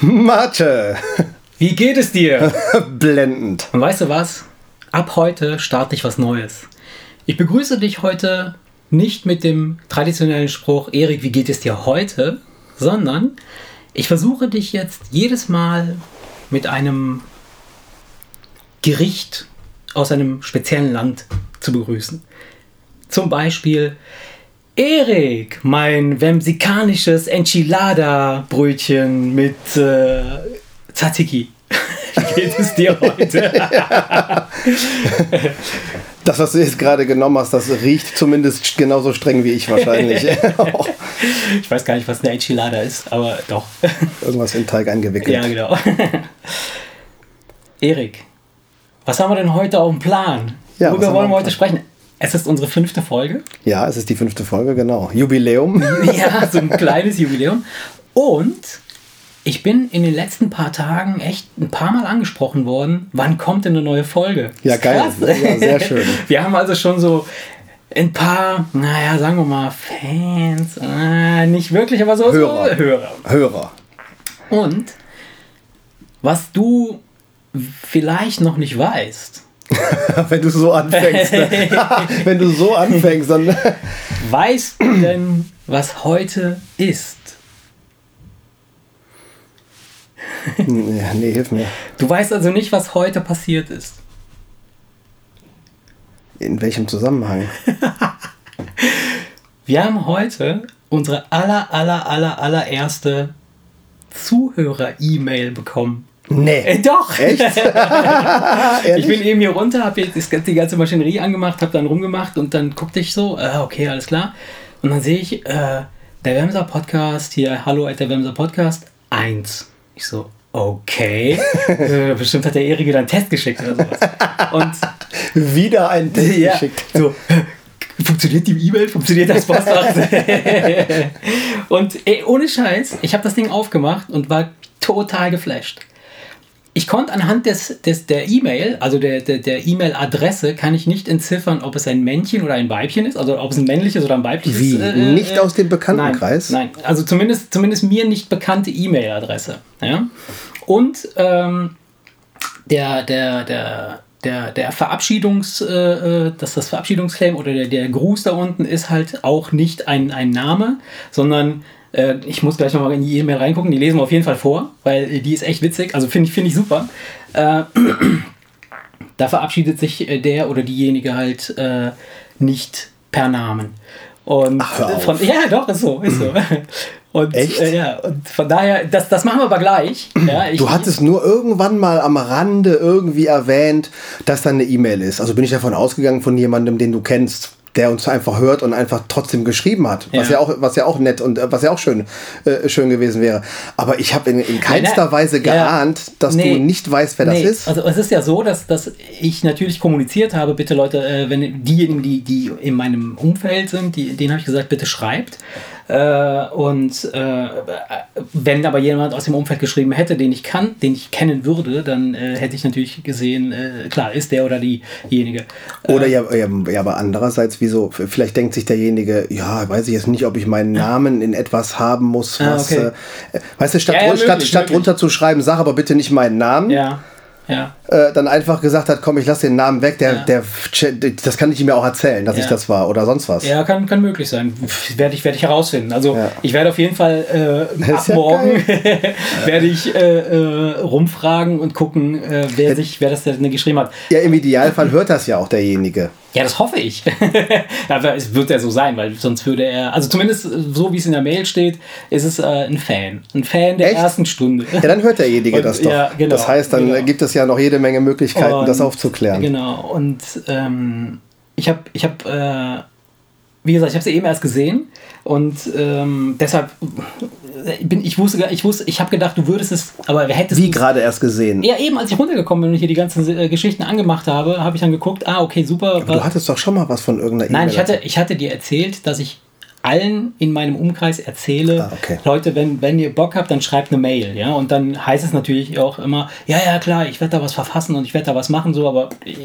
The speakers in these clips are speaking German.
Mathe. Wie geht es dir? Blendend. Und weißt du was? Ab heute starte ich was Neues. Ich begrüße dich heute nicht mit dem traditionellen Spruch, Erik, wie geht es dir heute? Sondern ich versuche dich jetzt jedes Mal mit einem Gericht aus einem speziellen Land zu begrüßen. Zum Beispiel Erik, mein wemsikanisches Enchilada-Brötchen mit äh, Tzatziki. Wie geht es dir heute? Das, was du jetzt gerade genommen hast, das riecht zumindest genauso streng wie ich wahrscheinlich. ich weiß gar nicht, was eine Enchilada ist, aber doch. Irgendwas in Teig eingewickelt. Ja, genau. Erik, was haben wir denn heute auf dem Plan? Ja, Worüber wollen wir heute sprechen? Es ist unsere fünfte Folge. Ja, es ist die fünfte Folge, genau. Jubiläum. Ja, so ein kleines Jubiläum. Und ich bin in den letzten paar Tagen echt ein paar Mal angesprochen worden, wann kommt denn eine neue Folge? Ja, geil. Ja, sehr schön. Wir haben also schon so ein paar, naja, sagen wir mal, Fans, äh, nicht wirklich, aber so Hörer. so Hörer. Hörer. Und was du vielleicht noch nicht weißt, Wenn du so anfängst. Ne? Wenn du so anfängst, dann. weißt du denn, was heute ist? Ja, nee, hilf mir. Du weißt also nicht, was heute passiert ist. In welchem Zusammenhang? Wir haben heute unsere aller, aller, aller, allererste Zuhörer-E-Mail bekommen. Nee. Äh, doch! Echt? Ich bin eben hier runter, habe jetzt die ganze Maschinerie angemacht, habe dann rumgemacht und dann guckte ich so, äh, okay, alles klar. Und dann sehe ich, äh, der Wemser Podcast, hier, hallo, der Wemser Podcast, 1. Ich so, okay. äh, bestimmt hat der Erike dann einen Test geschickt oder sowas. Und Wieder ein Test ja, geschickt. so, funktioniert die E-Mail, funktioniert das Postfach? und ey, ohne Scheiß, ich habe das Ding aufgemacht und war total geflasht. Ich konnte anhand des, des, der E-Mail, also der, der, der E-Mail-Adresse, kann ich nicht entziffern, ob es ein Männchen oder ein Weibchen ist, also ob es ein männliches oder ein weibliches Wie? äh, Nicht äh, aus dem Nein, Bekanntenkreis? nein, also zumindest, zumindest mir nicht bekannte E-Mail-Adresse. Ja? Und ähm, der, der, der, der, der Verabschiedungs, äh, äh, dass das Verabschiedungsclaim oder der, der Gruß da unten ist halt auch nicht ein, ein Name, sondern äh, ich muss gleich nochmal in die E-Mail reingucken, die lesen wir auf jeden Fall vor, weil die ist echt witzig, also finde ich, finde ich super. Äh, da verabschiedet sich äh, der oder diejenige halt äh, nicht per Namen. Und Ach, von ja, doch, ist so, ist so. Und, Echt? Äh, ja, und von daher, das, das machen wir aber gleich. Ja, ich, Du hattest nur irgendwann mal am Rande irgendwie erwähnt, dass da eine E-Mail ist. Also bin ich davon ausgegangen von jemandem, den du kennst, der uns einfach hört und einfach trotzdem geschrieben hat. Was Ja. ja auch, was ja auch nett und äh, was ja auch schön, äh, schön gewesen wäre. Aber ich habe in, in keinster nein, Weise ja. geahnt, dass Nee. du nicht weißt, wer Nee, das ist. Also es ist ja so, dass, dass ich natürlich kommuniziert habe, bitte Leute, äh, wenn diejenigen, die, die in meinem Umfeld sind, die, denen habe ich gesagt, bitte schreibt. Äh, und äh, wenn aber jemand aus dem Umfeld geschrieben hätte, den ich kann, den ich kennen würde, dann äh, hätte ich natürlich gesehen, äh, klar, ist der oder diejenige. Oder ja, ja, ja, aber andererseits, wieso, vielleicht denkt sich derjenige, ja, weiß ich jetzt nicht, ob ich meinen Namen in etwas haben muss, Ah, was, okay. äh, weißt du, statt, Ja, ja, statt, möglich, statt möglich. runterzuschreiben, sag aber bitte nicht meinen Namen, Ja, ja. äh, dann einfach gesagt hat, komm, ich lasse den Namen weg, der, Ja. der, das kann ich ihm ja auch erzählen, dass ich das war oder sonst was. Ja, kann, kann möglich sein. Werde ich, werde ich herausfinden. Also ich werde auf jeden Fall äh, ab morgen werde ich äh, äh, rumfragen und gucken, äh, wer sich, wer das denn geschrieben hat. Ja, im Idealfall hört das ja auch derjenige. Ja, das hoffe ich. Aber es wird ja so sein, weil sonst würde er, also zumindest so wie es in der Mail steht, ist es äh, ein Fan. Ein Fan der Echt? ersten Stunde. Ja, dann hört derjenige Und- das doch. ja, genau, das heißt, dann genau. gibt es ja noch jede Menge Möglichkeiten, Und- das aufzuklären. Genau. Und ähm, ich habe, ich habe, äh, wie gesagt, ich habe sie eben erst gesehen und ähm, deshalb bin ich wusste, ich wusste, ich habe gedacht, du würdest es, aber hättest Wie gerade erst gesehen. Ja, eben als ich runtergekommen bin und hier die ganzen äh, Geschichten angemacht habe, habe ich dann geguckt, ah, okay, super. Du hattest doch schon mal was von irgendeiner Nein, E-Mail. ich hatte, ich hatte dir erzählt, dass ich allen in meinem Umkreis erzähle, Ah, okay. Leute, wenn, wenn ihr Bock habt, dann schreibt eine Mail, ja. Und dann heißt es natürlich auch immer, ja, ja, klar, ich werde da was verfassen und ich werde da was machen, so, aber äh,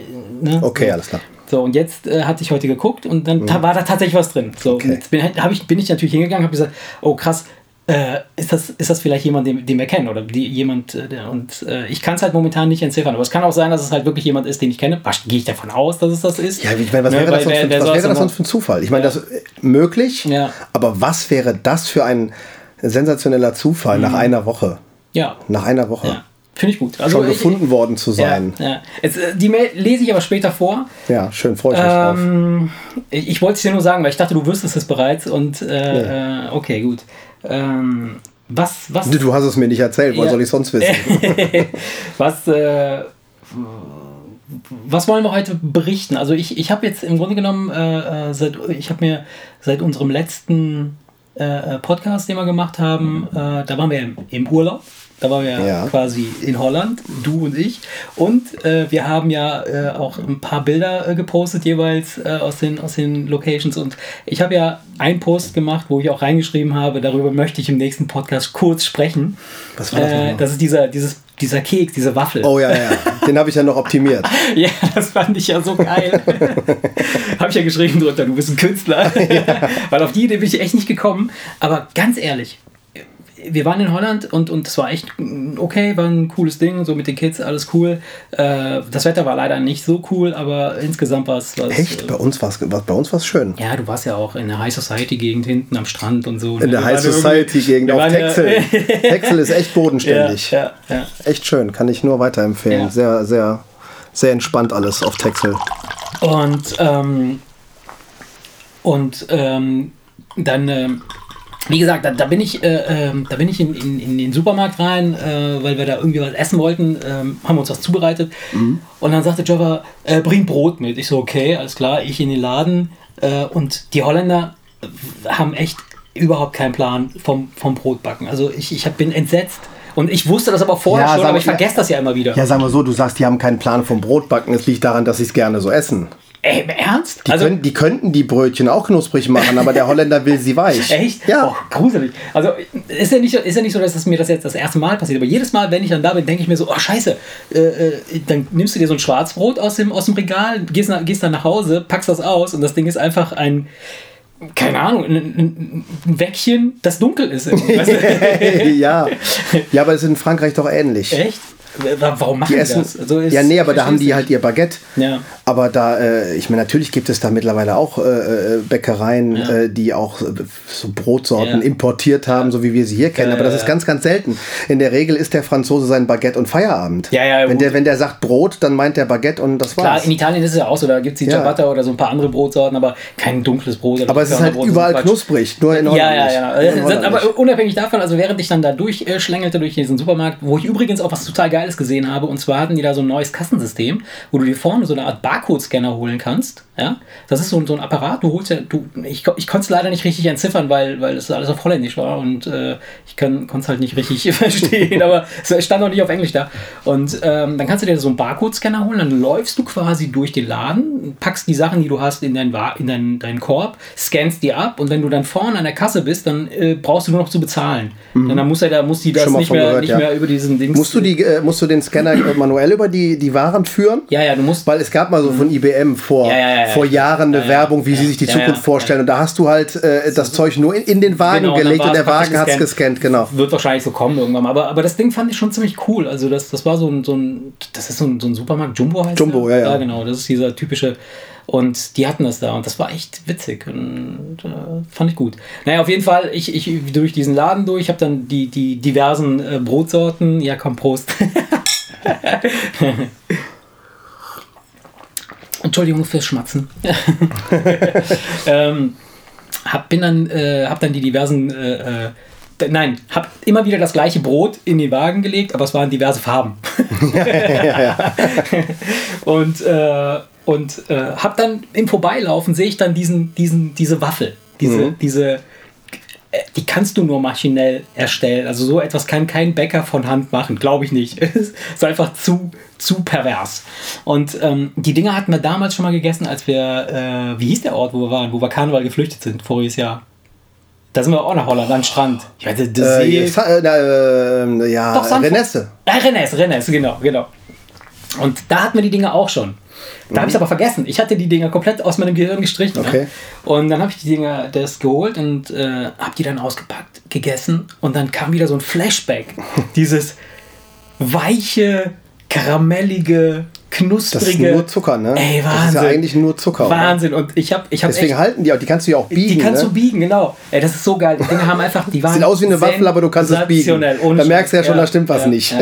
ne? Okay, alles klar. So, und jetzt äh, hatte ich heute geguckt und dann ta- war da tatsächlich was drin. So, Okay. und bin, hab ich, bin ich natürlich hingegangen, habe gesagt, oh krass, äh, ist, das, ist das vielleicht jemand, den, den wir kennen oder die, jemand, äh, der, und äh, ich kann es halt momentan nicht entziffern, aber es kann auch sein, dass es halt wirklich jemand ist, den ich kenne. Gehe ich davon aus, dass es das ist? Ja, ich meine, was Ne, wäre das, sonst, wer- für, wer was wäre das sonst für ein Zufall? Ich meine, Ja. das ist möglich, Ja. aber was wäre das für ein sensationeller Zufall nach einer Woche? Ja, Nach einer Woche. ja. Finde ich gut. Also Schon ich- gefunden worden zu Ja, sein. ja. Jetzt, äh, die Mail lese ich aber später vor. Ja, schön, freue ich mich drauf. Ähm, ich ich wollte es dir nur sagen, weil ich dachte, du wüsstest es bereits und äh, äh, okay, gut. Ähm, was, was, Du, hast es mir nicht erzählt, Ja. soll ich sonst wissen? was, äh, was wollen wir heute berichten? Also ich, ich habe jetzt im Grunde genommen, äh, äh, seit, ich habe mir seit unserem letzten Podcast, den wir gemacht haben, äh, da waren wir im, im Urlaub. Da waren wir Ja. quasi in Holland, du und ich. Und äh, wir haben ja äh, auch ein paar Bilder äh, gepostet jeweils äh, aus, den, aus den Locations. Und ich habe ja einen Post gemacht, wo ich auch reingeschrieben habe, darüber möchte ich im nächsten Podcast kurz sprechen. Was war das Äh, das ist dieser, dieses, dieser Keks, diese Waffel. Oh ja, ja, den habe ich ja noch optimiert. Ja, das fand ich ja so geil. Habe ich ja geschrieben drunter, du bist ein Künstler. Weil auf die Idee bin ich echt nicht gekommen. Aber ganz ehrlich, wir waren in Holland und, und es war echt okay, war ein cooles Ding, so mit den Kids, alles cool. Äh, das Wetter war leider nicht so cool, aber insgesamt war es. Echt? äh, Bei uns war es bei uns war's schön. Ja, du warst ja auch in der High Society Gegend hinten am Strand und so. In der Wir High waren irgendwie- Society Gegend wir auf Texel. Texel ist echt bodenständig. Ja, ja, ja. Echt schön, kann ich nur weiterempfehlen. Sehr, sehr, sehr entspannt alles auf Texel. Und, ähm, und ähm, dann, ähm, wie gesagt, da, da bin ich, äh, ähm, da bin ich in, in, in den Supermarkt rein, äh, weil wir da irgendwie was essen wollten, ähm, haben uns was zubereitet. Und dann sagte Java, äh, bring Brot mit. Ich so, okay, alles klar, ich in den Laden. Äh, und die Holländer haben echt überhaupt keinen Plan vom, vom Brotbacken. Also ich, ich hab, bin entsetzt. Und ich wusste das aber vorher Ja, schon, aber ich vergesse das ja immer wieder. Ja, sagen wir so, du sagst, die haben keinen Plan vom Brotbacken. Es liegt daran, dass sie es gerne so essen. Ey, im Ernst? Die, können, die könnten die Brötchen auch knusprig machen, aber der Holländer will sie weich. Echt? Ja. Oh, gruselig. Also ist ja, nicht, ist ja nicht so, dass es mir das jetzt das erste Mal passiert, aber jedes Mal, wenn ich dann da bin, denke ich mir so, oh scheiße, äh, äh, dann nimmst du dir so ein Schwarzbrot aus dem, aus dem Regal, gehst, nach, gehst dann nach Hause, packst das aus und das Ding ist einfach ein, keine Ahnung, ein, ein, Wäckchen, das dunkel ist. ja. ja, aber es ist in Frankreich doch ähnlich. Echt? Wa- Warum machen Die essen, das? Also ist- ja, nee, aber da haben die verstehst halt ihr Baguette. Ja. Aber da, äh, ich meine, natürlich gibt es da mittlerweile auch äh, äh, Bäckereien, Ja. äh, die auch äh, so Brotsorten Ja. importiert haben, so wie wir sie hier kennen. Aber das ist ganz, ganz selten. In der Regel ist der Franzose sein Baguette und Feierabend. Ja, ja, wenn gut. der, wenn der sagt Brot, dann meint der Baguette und das Klar, war's. in Italien ist es ja auch so, da gibt es die. Ciabatta oder so ein paar andere Brotsorten, aber kein dunkles Brot. oder aber es ist halt Körnerbrot, überall knusprig, nur in Holland Ja, ja, nicht. ja. Äh, aber nicht. unabhängig davon, also während ich dann da durchschlängelte durch diesen Supermarkt, wo ich übrigens auch was total Geiles gesehen habe, und zwar hatten die da so ein neues Kassensystem, wo du dir vorne so eine Art Barcode-Scanner holen kannst. Ja? Das ist so, so ein Apparat, du holst ja, du, ich, ich konnte es leider nicht richtig entziffern, weil, weil es alles auf Holländisch war und äh, ich konnte es halt nicht richtig verstehen, aber es stand noch nicht auf Englisch da. Und ähm, dann kannst du dir so einen Barcode-Scanner holen, dann läufst du quasi durch den Laden, packst die Sachen, die du hast, in, dein, Wa- in deinen, deinen Korb, scannst die ab und wenn du dann vorne an der Kasse bist, dann äh, brauchst du nur noch zu bezahlen. Und dann muss er da muss die das Mhm. Nicht, mehr, gehört, nicht ja. mehr über diesen Dings. Musst du, die, äh, musst du den Scanner äh, manuell über die, die Waren führen? Ja, ja, du musst. Weil es gab mal so von IBM vor, Mhm. Ja, ja, ja, ja. vor Jahren eine. Werbung, wie sie sich die Zukunft vorstellen. Und da hast du halt äh, das Zeug nur in, in den Wagen Genau, gelegt und der Wagen hat es gescannt. genau. Wird wahrscheinlich so kommen irgendwann. Aber, aber das Ding fand ich schon ziemlich cool. Also das, das war so ein, so ein, das ist so ein, so ein Supermarkt, Jumbo heißt Jumbo, der? ja, ja. Ja, genau, das ist dieser typische. Und die hatten das da und das war echt witzig und äh, fand ich gut. Naja, auf jeden Fall, ich, ich durch diesen Laden durch, habe dann die, die diversen äh, Brotsorten, ja komm, Prost. Entschuldigung fürs Schmatzen. ähm, hab, bin dann, äh, hab dann die diversen, äh, äh, nein, hab immer wieder das gleiche Brot in den Wagen gelegt, aber es waren diverse Farben. und äh, und äh, hab dann im Vorbeilaufen sehe ich dann diesen, diesen, diese Waffel, diese, Mhm. diese, äh, die kannst du nur maschinell erstellen. Also so etwas kann kein Bäcker von Hand machen, glaube ich nicht. Es ist einfach zu, zu pervers. Und ähm, die Dinger hatten wir damals schon mal gegessen, als wir, äh, wie hieß der Ort, wo wir waren, wo wir Karneval geflüchtet sind, voriges Jahr. Da sind wir auch nach Holland, an den Strand. Ich weiß, der Äh. Sa- äh, äh, ja, Doch. Renesse. Ah, Rennes, Rennes, genau, genau. Und da hatten wir die Dinger auch schon. Da habe ich aber vergessen. Ich hatte die Dinger komplett aus meinem Gehirn gestrichen. Okay. Ne? Und dann habe ich die Dinger das geholt und äh, habe die dann ausgepackt. gegessen und dann kam wieder so ein Flashback. Dieses weiche, karamellige, knusprige. Das ist nur Zucker, ne? Ey, Wahnsinn. Das ist ja eigentlich nur Zucker. Wahnsinn. Und ich habe ich hab Deswegen echt, halten die auch, die kannst du ja auch biegen. die kannst ne? du biegen, genau. Ey, das ist so geil. Die Dinge haben einfach, die waren Sieht aus wie eine Waffel, aber du kannst es biegen. Da merkst du ja schon, da stimmt was nicht.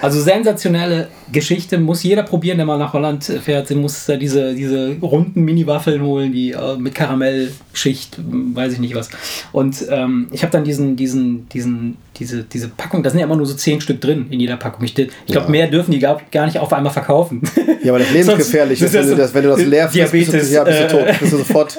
Also sensationelle Geschichte, muss jeder probieren, der mal nach Holland fährt. Sie muss da diese, diese runden Mini-Waffeln holen, die äh, mit Karamellschicht, weiß ich nicht was. Und ähm, ich habe dann diesen, diesen, diesen, diese, diese Packung, da sind ja immer nur so zehn Stück drin in jeder Packung. Ich, ich glaube, Ja. mehr dürfen die gar, gar nicht auf einmal verkaufen. Ja, aber das lebensgefährlich Sonst- ist, wenn du das, wenn du das leer frisst, bist du, ja, bist du äh, tot. Bist du sofort.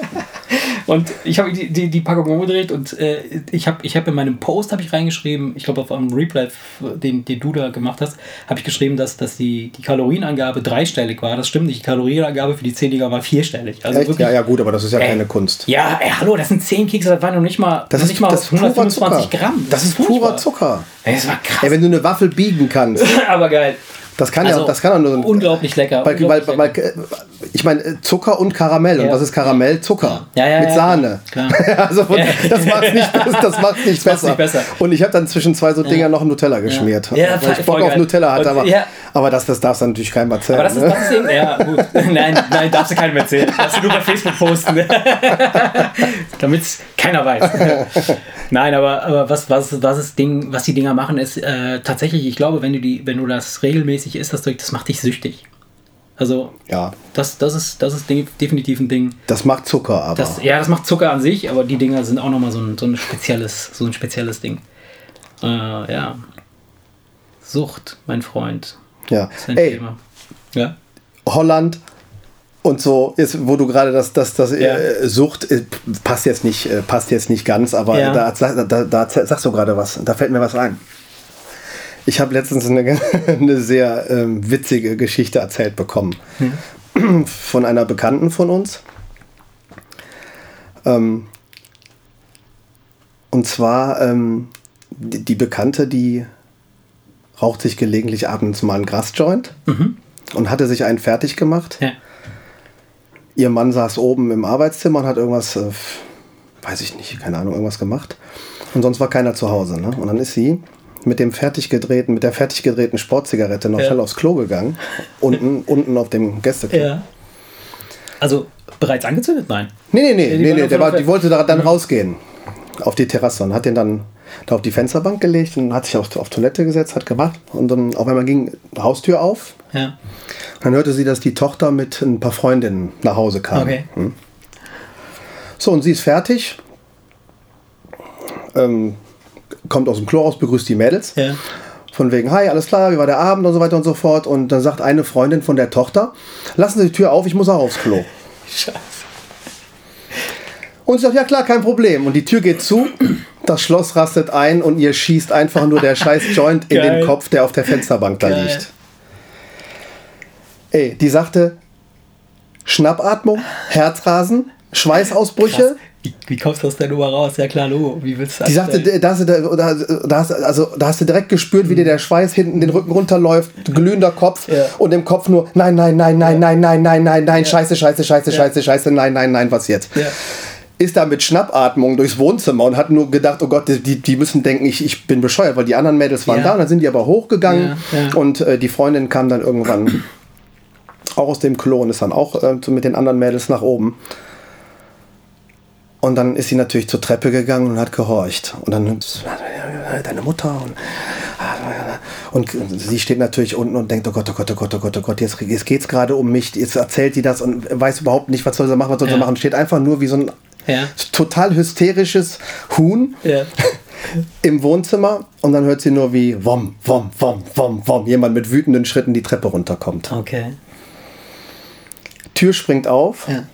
Und ich habe die, die, die Packung umgedreht und äh, ich habe ich hab in meinem Post habe ich reingeschrieben, ich glaube auf einem Reply, den, den du da gemacht hast, habe ich geschrieben, dass, dass die, die Kalorienangabe dreistellig war. Das stimmt nicht. Die Kalorienangabe für die 10 Liga war vierstellig. Also Echt? wirklich, Ja, ja, gut, aber das ist ja Ey. keine Kunst. ja, ey, hallo, das sind 10 Kekse, das waren noch nicht mal, Das ist, nicht mal das ist purer 125 Zucker. Gramm. Das ist furchtbar. purer Zucker. Ey, das war krass. Ey, wenn du eine Waffel biegen kannst, Aber geil. Das kann Also, ja, das kann auch nur so ein unglaublich lecker. Weil, weil, unglaublich weil, lecker. äh, ich meine, äh, Zucker und Karamell. Und Ja. was ist Karamell? Zucker. Ja, ja, Mit Sahne. klar. also von, das macht es nicht, das, das macht's nicht, besser. nicht besser. Und ich habe dann zwischen zwei so Dinger noch Nutella geschmiert. Ja, weil ich Bock auf. Nutella hatte. Und- Aber, aber das, das darfst du natürlich keinem erzählen. Aber das ist, ne? das ist eben, ja, gut. Nein, nein, darfst du keinem erzählen. Darfst du nur bei Facebook posten. Damit es keiner weiß. Nein, aber, aber was, was, was, das Ding, was die Dinger machen, ist äh, tatsächlich, ich glaube, wenn du, die, wenn du das regelmäßig isst, das, Zeug, das macht dich süchtig. Also, ja, das, das ist, das ist de- definitiv ein Ding. das macht Zucker, aber. Das, ja, das macht Zucker an sich, aber die Dinger sind auch nochmal so ein, so ein spezielles, so ein spezielles Ding. Äh, ja. Sucht, mein Freund. ja. Ist ein Ey, Thema. Ja. Holland und so ist, wo du gerade das, das, das Ja. äh, Sucht äh, passt jetzt nicht, äh, passt jetzt nicht ganz, aber Ja. da, da, da, da sagst du gerade was. Da fällt mir was ein. Ich habe letztens eine, eine sehr ähm, witzige Geschichte erzählt bekommen von einer Bekannten von uns. Ähm, und zwar ähm, die, die Bekannte, die raucht sich gelegentlich abends mal einen Grasjoint und hatte sich einen fertig gemacht. Ja. Ihr Mann saß oben im Arbeitszimmer und hat irgendwas, äh, weiß ich nicht, keine Ahnung, irgendwas gemacht. Und sonst war keiner zu Hause. Ne? Und dann ist sie mit dem fertig gedrehten, mit der fertig gedrehten Sportzigarette noch Ja. schnell aufs Klo gegangen. Unten, unten auf dem Gästeklo. Ja. Also bereits angezündet? Nein. Nee, nee, nee, die nee, nee der war, die wollte da dann rausgehen. Auf die Terrasse und hat den dann da auf die Fensterbank gelegt und hat sich auf, auf Toilette gesetzt, hat gemacht. Und dann auf einmal ging Haustür auf. Ja. Dann hörte sie, dass die Tochter mit ein paar Freundinnen nach Hause kam. Okay. So, und sie ist fertig. Ähm, kommt aus dem Klo raus, begrüßt die Mädels. Ja. Von wegen, hi, alles klar, wie war der Abend und so weiter und so fort. Und dann sagt eine Freundin von der Tochter, lassen Sie die Tür auf, ich muss auch aufs Klo. Scheiße. Und sie sagt, ja klar, kein Problem. Und die Tür geht zu, das Schloss rastet ein und ihr schießt einfach nur der scheiß Joint in den Kopf, der auf der Fensterbank da Geil. liegt. Ey, die sagte, Schnappatmung, Herzrasen, Schweißausbrüche. Krass. Wie, wie kommst du aus der Nummer raus? Ja klar, Logo. Wie willst du Die sagte, da hast, du, da, da, hast, also, da hast du direkt gespürt, wie dir der Schweiß hinten den Rücken runterläuft, glühender Kopf Ja. und im Kopf nur, nein, nein, nein, nein, nein, nein, nein, nein, nein, scheiße, scheiße, scheiße, scheiße, scheiße, nein, nein, nein, was jetzt? Ja. Ist da mit Schnappatmung durchs Wohnzimmer und hat nur gedacht, oh Gott, die, die müssen denken, ich, ich bin bescheuert, weil die anderen Mädels waren Ja. da und dann sind die aber hochgegangen Ja, ja. und äh, die Freundin kam dann irgendwann auch aus dem Klo und ist dann auch äh, mit den anderen Mädels nach oben. Und dann ist sie natürlich zur Treppe gegangen und hat gehorcht. Und dann deine Mutter und, und sie steht natürlich unten und denkt, oh Gott, oh Gott, oh Gott, oh Gott, oh Gott, jetzt, jetzt geht es gerade um mich, jetzt erzählt die das und weiß überhaupt nicht, was soll sie machen, was soll sie Ja. machen. Steht einfach nur wie so ein Ja. total hysterisches Huhn Ja. im Wohnzimmer und dann hört sie nur wie wom, wom, wom, wom, wom, jemand mit wütenden Schritten die Treppe runterkommt. Okay. Tür springt auf, Ja.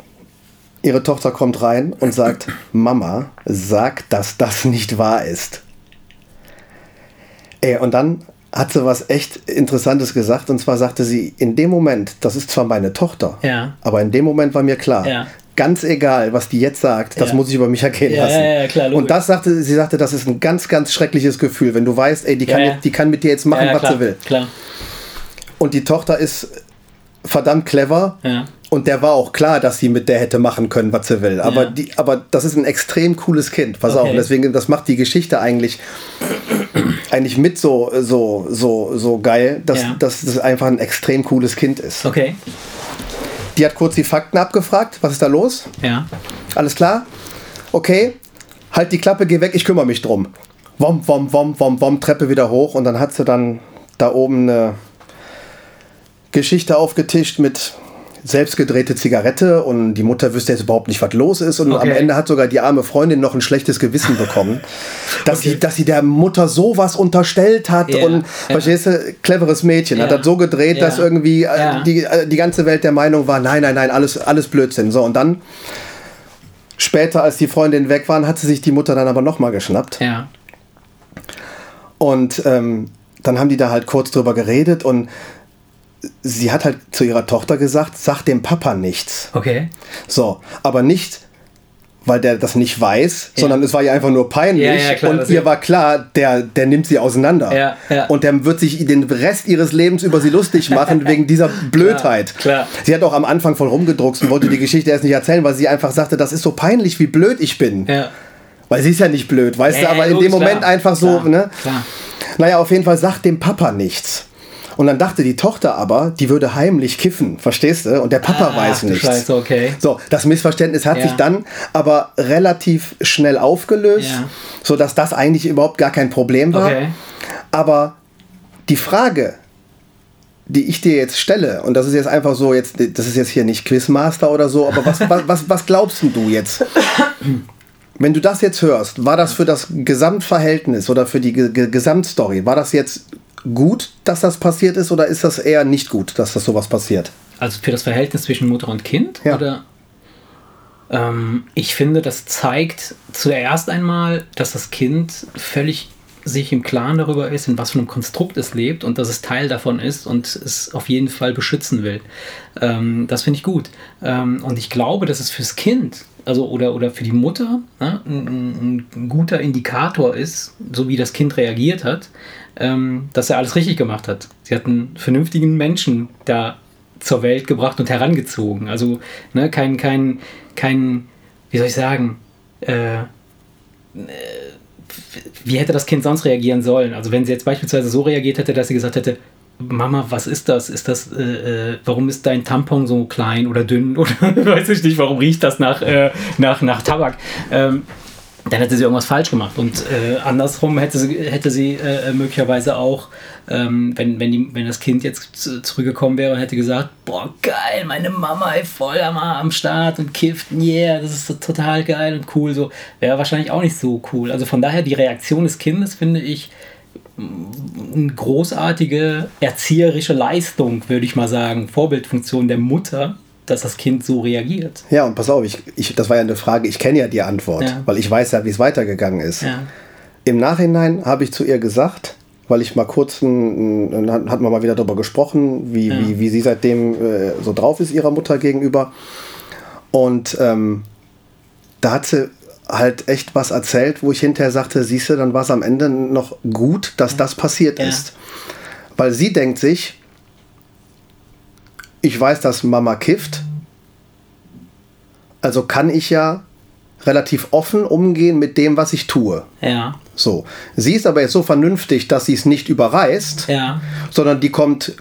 Ihre Tochter kommt rein und sagt, Mama, sag, dass das nicht wahr ist. Ey, und dann hat sie was echt Interessantes gesagt und zwar sagte sie, in dem Moment, das ist zwar meine Tochter, Ja. aber in dem Moment war mir klar, Ja. ganz egal, was die jetzt sagt, das Ja. muss ich über mich ergehen lassen. klar, und das sagte, sie sagte, das ist ein ganz, ganz schreckliches Gefühl, wenn du weißt, ey, die kann. Jetzt, die kann mit dir jetzt machen, was klar, sie will. Klar. Und die Tochter ist verdammt clever Ja. Und der war auch klar, dass sie mit der hätte machen können, was sie will. Aber, Ja. die, aber das ist ein extrem cooles Kind. Pass auf. Okay. Und deswegen, das macht die Geschichte eigentlich, eigentlich mit so, so, so, so geil, dass, Ja. dass das einfach ein extrem cooles Kind ist. Okay. Die hat kurz die Fakten abgefragt. Was ist da los? Ja. Alles klar? Okay. Halt die Klappe, geh weg, ich kümmere mich drum. Wom, wom, wom, wom, wom, Treppe wieder hoch. Und dann hat sie dann da oben eine Geschichte aufgetischt mit selbstgedrehte Zigarette und die Mutter wüsste jetzt überhaupt nicht, was los ist. Und am Okay. Ende hat sogar die arme Freundin noch ein schlechtes Gewissen bekommen, dass, Okay. sie, dass sie der Mutter sowas unterstellt hat. Ja, Und ja. verstehst du, cleveres Mädchen. Hat Ja. das so gedreht, dass Ja. irgendwie äh, die, äh, die ganze Welt der Meinung war, nein, nein, nein, alles, alles Blödsinn. So, und dann später, als die Freundinnen weg waren, hat sie sich die Mutter dann aber nochmal geschnappt. Ja. Und ähm, dann haben die da halt kurz drüber geredet und sie hat halt zu ihrer Tochter gesagt, sag dem Papa nichts. Okay. So, aber nicht, weil der das nicht weiß, Ja. sondern es war ihr einfach nur peinlich. Ja, ja, klar, und ihr war klar, der, der nimmt sie auseinander. Ja, ja. Und der wird sich den Rest ihres Lebens über sie lustig machen wegen dieser Blödheit. klar. Sie hat auch am Anfang voll rumgedruckst und wollte die Geschichte erst nicht erzählen, weil sie einfach sagte, das ist so peinlich, wie blöd ich bin. Ja. Weil sie ist ja nicht blöd, weißt du, aber in dem Moment klar. einfach so, Klar, ne? klar. Naja, auf jeden Fall sagt dem Papa nichts. Und dann dachte die Tochter aber, die würde heimlich kiffen, verstehst du? Und der Papa Ach, weiß nichts. Scheiße, okay. So, das Missverständnis hat Ja. sich dann aber relativ schnell aufgelöst, Ja. sodass das eigentlich überhaupt gar kein Problem war. Okay. Aber die Frage, die ich dir jetzt stelle, und das ist jetzt einfach so, jetzt, das ist jetzt hier nicht Quizmaster oder so, aber was, was, was, was glaubst du jetzt? Wenn du das jetzt hörst, war das für das Gesamtverhältnis oder für die Ge Gesamtstory, war das jetzt gut, dass das passiert ist oder ist das eher nicht gut, dass das sowas passiert? Also für das Verhältnis zwischen Mutter und Kind? Ja. Oder? Ähm, ich finde, das zeigt zuerst einmal, dass das Kind völlig sich im Klaren darüber ist, in was für einem Konstrukt es lebt und dass es Teil davon ist und es auf jeden Fall beschützen will. Ähm, das finde ich gut. Ähm, und ich glaube, dass es fürs Kind, also oder, oder für die Mutter, ne, ein, ein, ein guter Indikator ist, so wie das Kind reagiert hat, ähm, dass er alles richtig gemacht hat. Sie hat einen vernünftigen Menschen da zur Welt gebracht und herangezogen. Also ne, kein, kein, kein, wie soll ich sagen, äh, wie hätte das Kind sonst reagieren sollen? Also wenn sie jetzt beispielsweise so reagiert hätte, dass sie gesagt hätte, Mama, was ist das? Ist das, äh, äh, warum ist dein Tampon so klein oder dünn oder weiß ich nicht, warum riecht das nach, äh, nach, nach Tabak? Ähm, dann hätte sie irgendwas falsch gemacht. Und äh, andersrum hätte sie, hätte sie äh, möglicherweise auch, ähm, wenn, wenn, die, wenn das Kind jetzt zurückgekommen wäre und hätte gesagt, boah, geil, meine Mama ist voll am, am Start und kifft, yeah, das ist so total geil und cool, so, wäre wahrscheinlich auch nicht so cool. Also von daher, die Reaktion des Kindes finde ich eine großartige erzieherische Leistung, würde ich mal sagen, Vorbildfunktion der Mutter, dass das Kind so reagiert. Ja, und pass auf, ich, ich, das war ja eine Frage, ich kenne ja die Antwort, Ja. weil ich weiß ja, wie es weitergegangen ist. Ja. Im Nachhinein habe ich zu ihr gesagt, weil ich mal kurz, ein, ein, hat- hatten wir mal wieder darüber gesprochen, wie, Ja. wie, wie sie seitdem äh, so drauf ist ihrer Mutter gegenüber. Und ähm, da hat sie halt echt was erzählt, wo ich hinterher sagte, siehst du, dann war es am Ende noch gut, dass das passiert ist. Weil sie denkt sich, ich weiß, dass Mama kifft, also kann ich ja relativ offen umgehen mit dem, was ich tue. Ja, So. Sie ist aber jetzt so vernünftig, dass sie es nicht überreißt, ja, sondern die kommt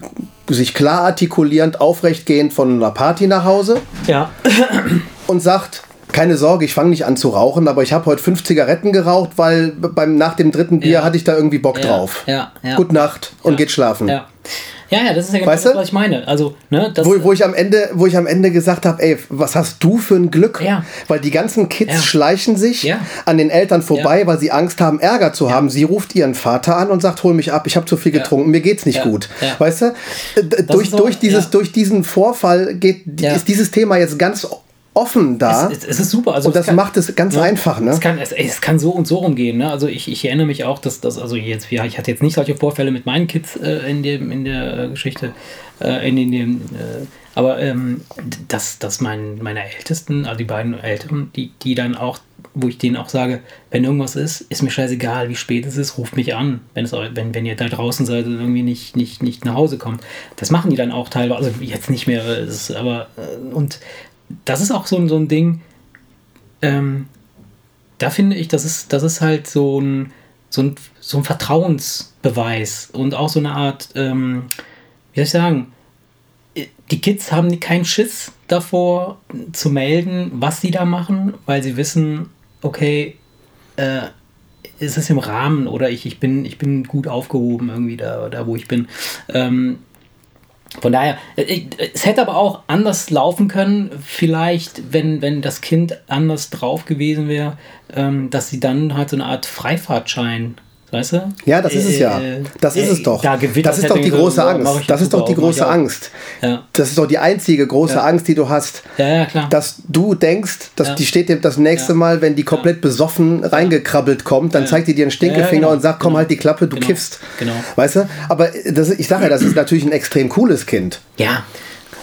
sich klar artikulierend, aufrechtgehend von einer Party nach Hause ja. und sagt, keine Sorge, ich fange nicht an zu rauchen, aber ich habe heute fünf Zigaretten geraucht, weil beim, nach dem dritten Bier Ja. hatte ich da irgendwie Bock Ja, drauf. ja. Gute Nacht und geht schlafen. Ja. Ja, das ist ja genau Weißt das, du? was ich meine. Also, ne, das, Wo, wo, ich am Ende, wo ich am Ende gesagt habe, ey, was hast du für ein Glück? Ja. Weil die ganzen Kids Ja. schleichen sich Ja. an den Eltern vorbei, weil sie Angst haben, Ärger zu haben. Sie ruft ihren Vater an und sagt, hol mich ab, ich habe zu viel getrunken, mir geht's nicht gut. Ja. Weißt du? Äh, Durch, so, durch, dieses, durch diesen Vorfall geht, ist dieses Thema jetzt ganz offen da. es, es, es ist super. Also und das kann- macht es ganz Ja, einfach, ne? Es kann, es, es kann so und so rumgehen. Ne? Also ich, ich erinnere mich auch, dass das, also jetzt, ja, ich hatte jetzt nicht solche Vorfälle mit meinen Kids äh, in, dem, in der äh, Geschichte, äh, in, in dem, äh, aber ähm, dass, dass mein, meine Ältesten, also die beiden Älteren, die, die dann auch wo ich denen auch sage, wenn irgendwas ist, ist mir scheißegal, wie spät es ist, ruft mich an, wenn, es, wenn, wenn ihr da draußen seid und irgendwie nicht, nicht, nicht nach Hause kommt. Das machen die dann auch teilweise, also jetzt nicht mehr, ist, aber äh, und das ist auch so, ein so ein Ding, ähm, da finde ich, das ist, das ist halt so ein, so ein, so ein Vertrauensbeweis und auch so eine Art, ähm, wie soll ich sagen, die Kids haben keinen Schiss davor zu melden, was sie da machen, weil sie wissen, okay, äh, ist es im Rahmen oder ich, ich, bin, ich bin gut aufgehoben irgendwie da, da wo ich bin. Ähm, von daher, äh, es hätte aber auch anders laufen können, vielleicht, wenn, wenn das Kind anders drauf gewesen wäre, ähm, dass sie dann halt so eine Art Freifahrtschein Weißt du? Ja, das ist es ja. Äh, Das ist äh, es doch. da gewinnt Das ist doch die große so, Angst. Das ist doch die große. Angst. Ja. Das ist doch die einzige große Ja. Angst, die du hast. Ja, ja, klar. Dass du denkst, dass Ja. die steht dir das nächste. Mal, wenn die komplett besoffen reingekrabbelt kommt, dann zeigt die dir einen Stinkefinger Ja, genau. und sagt, komm Genau. halt die Klappe, du Genau. kiffst. Genau. Weißt du? Aber das, ich sage ja, das ist natürlich ein extrem cooles Kind. ja.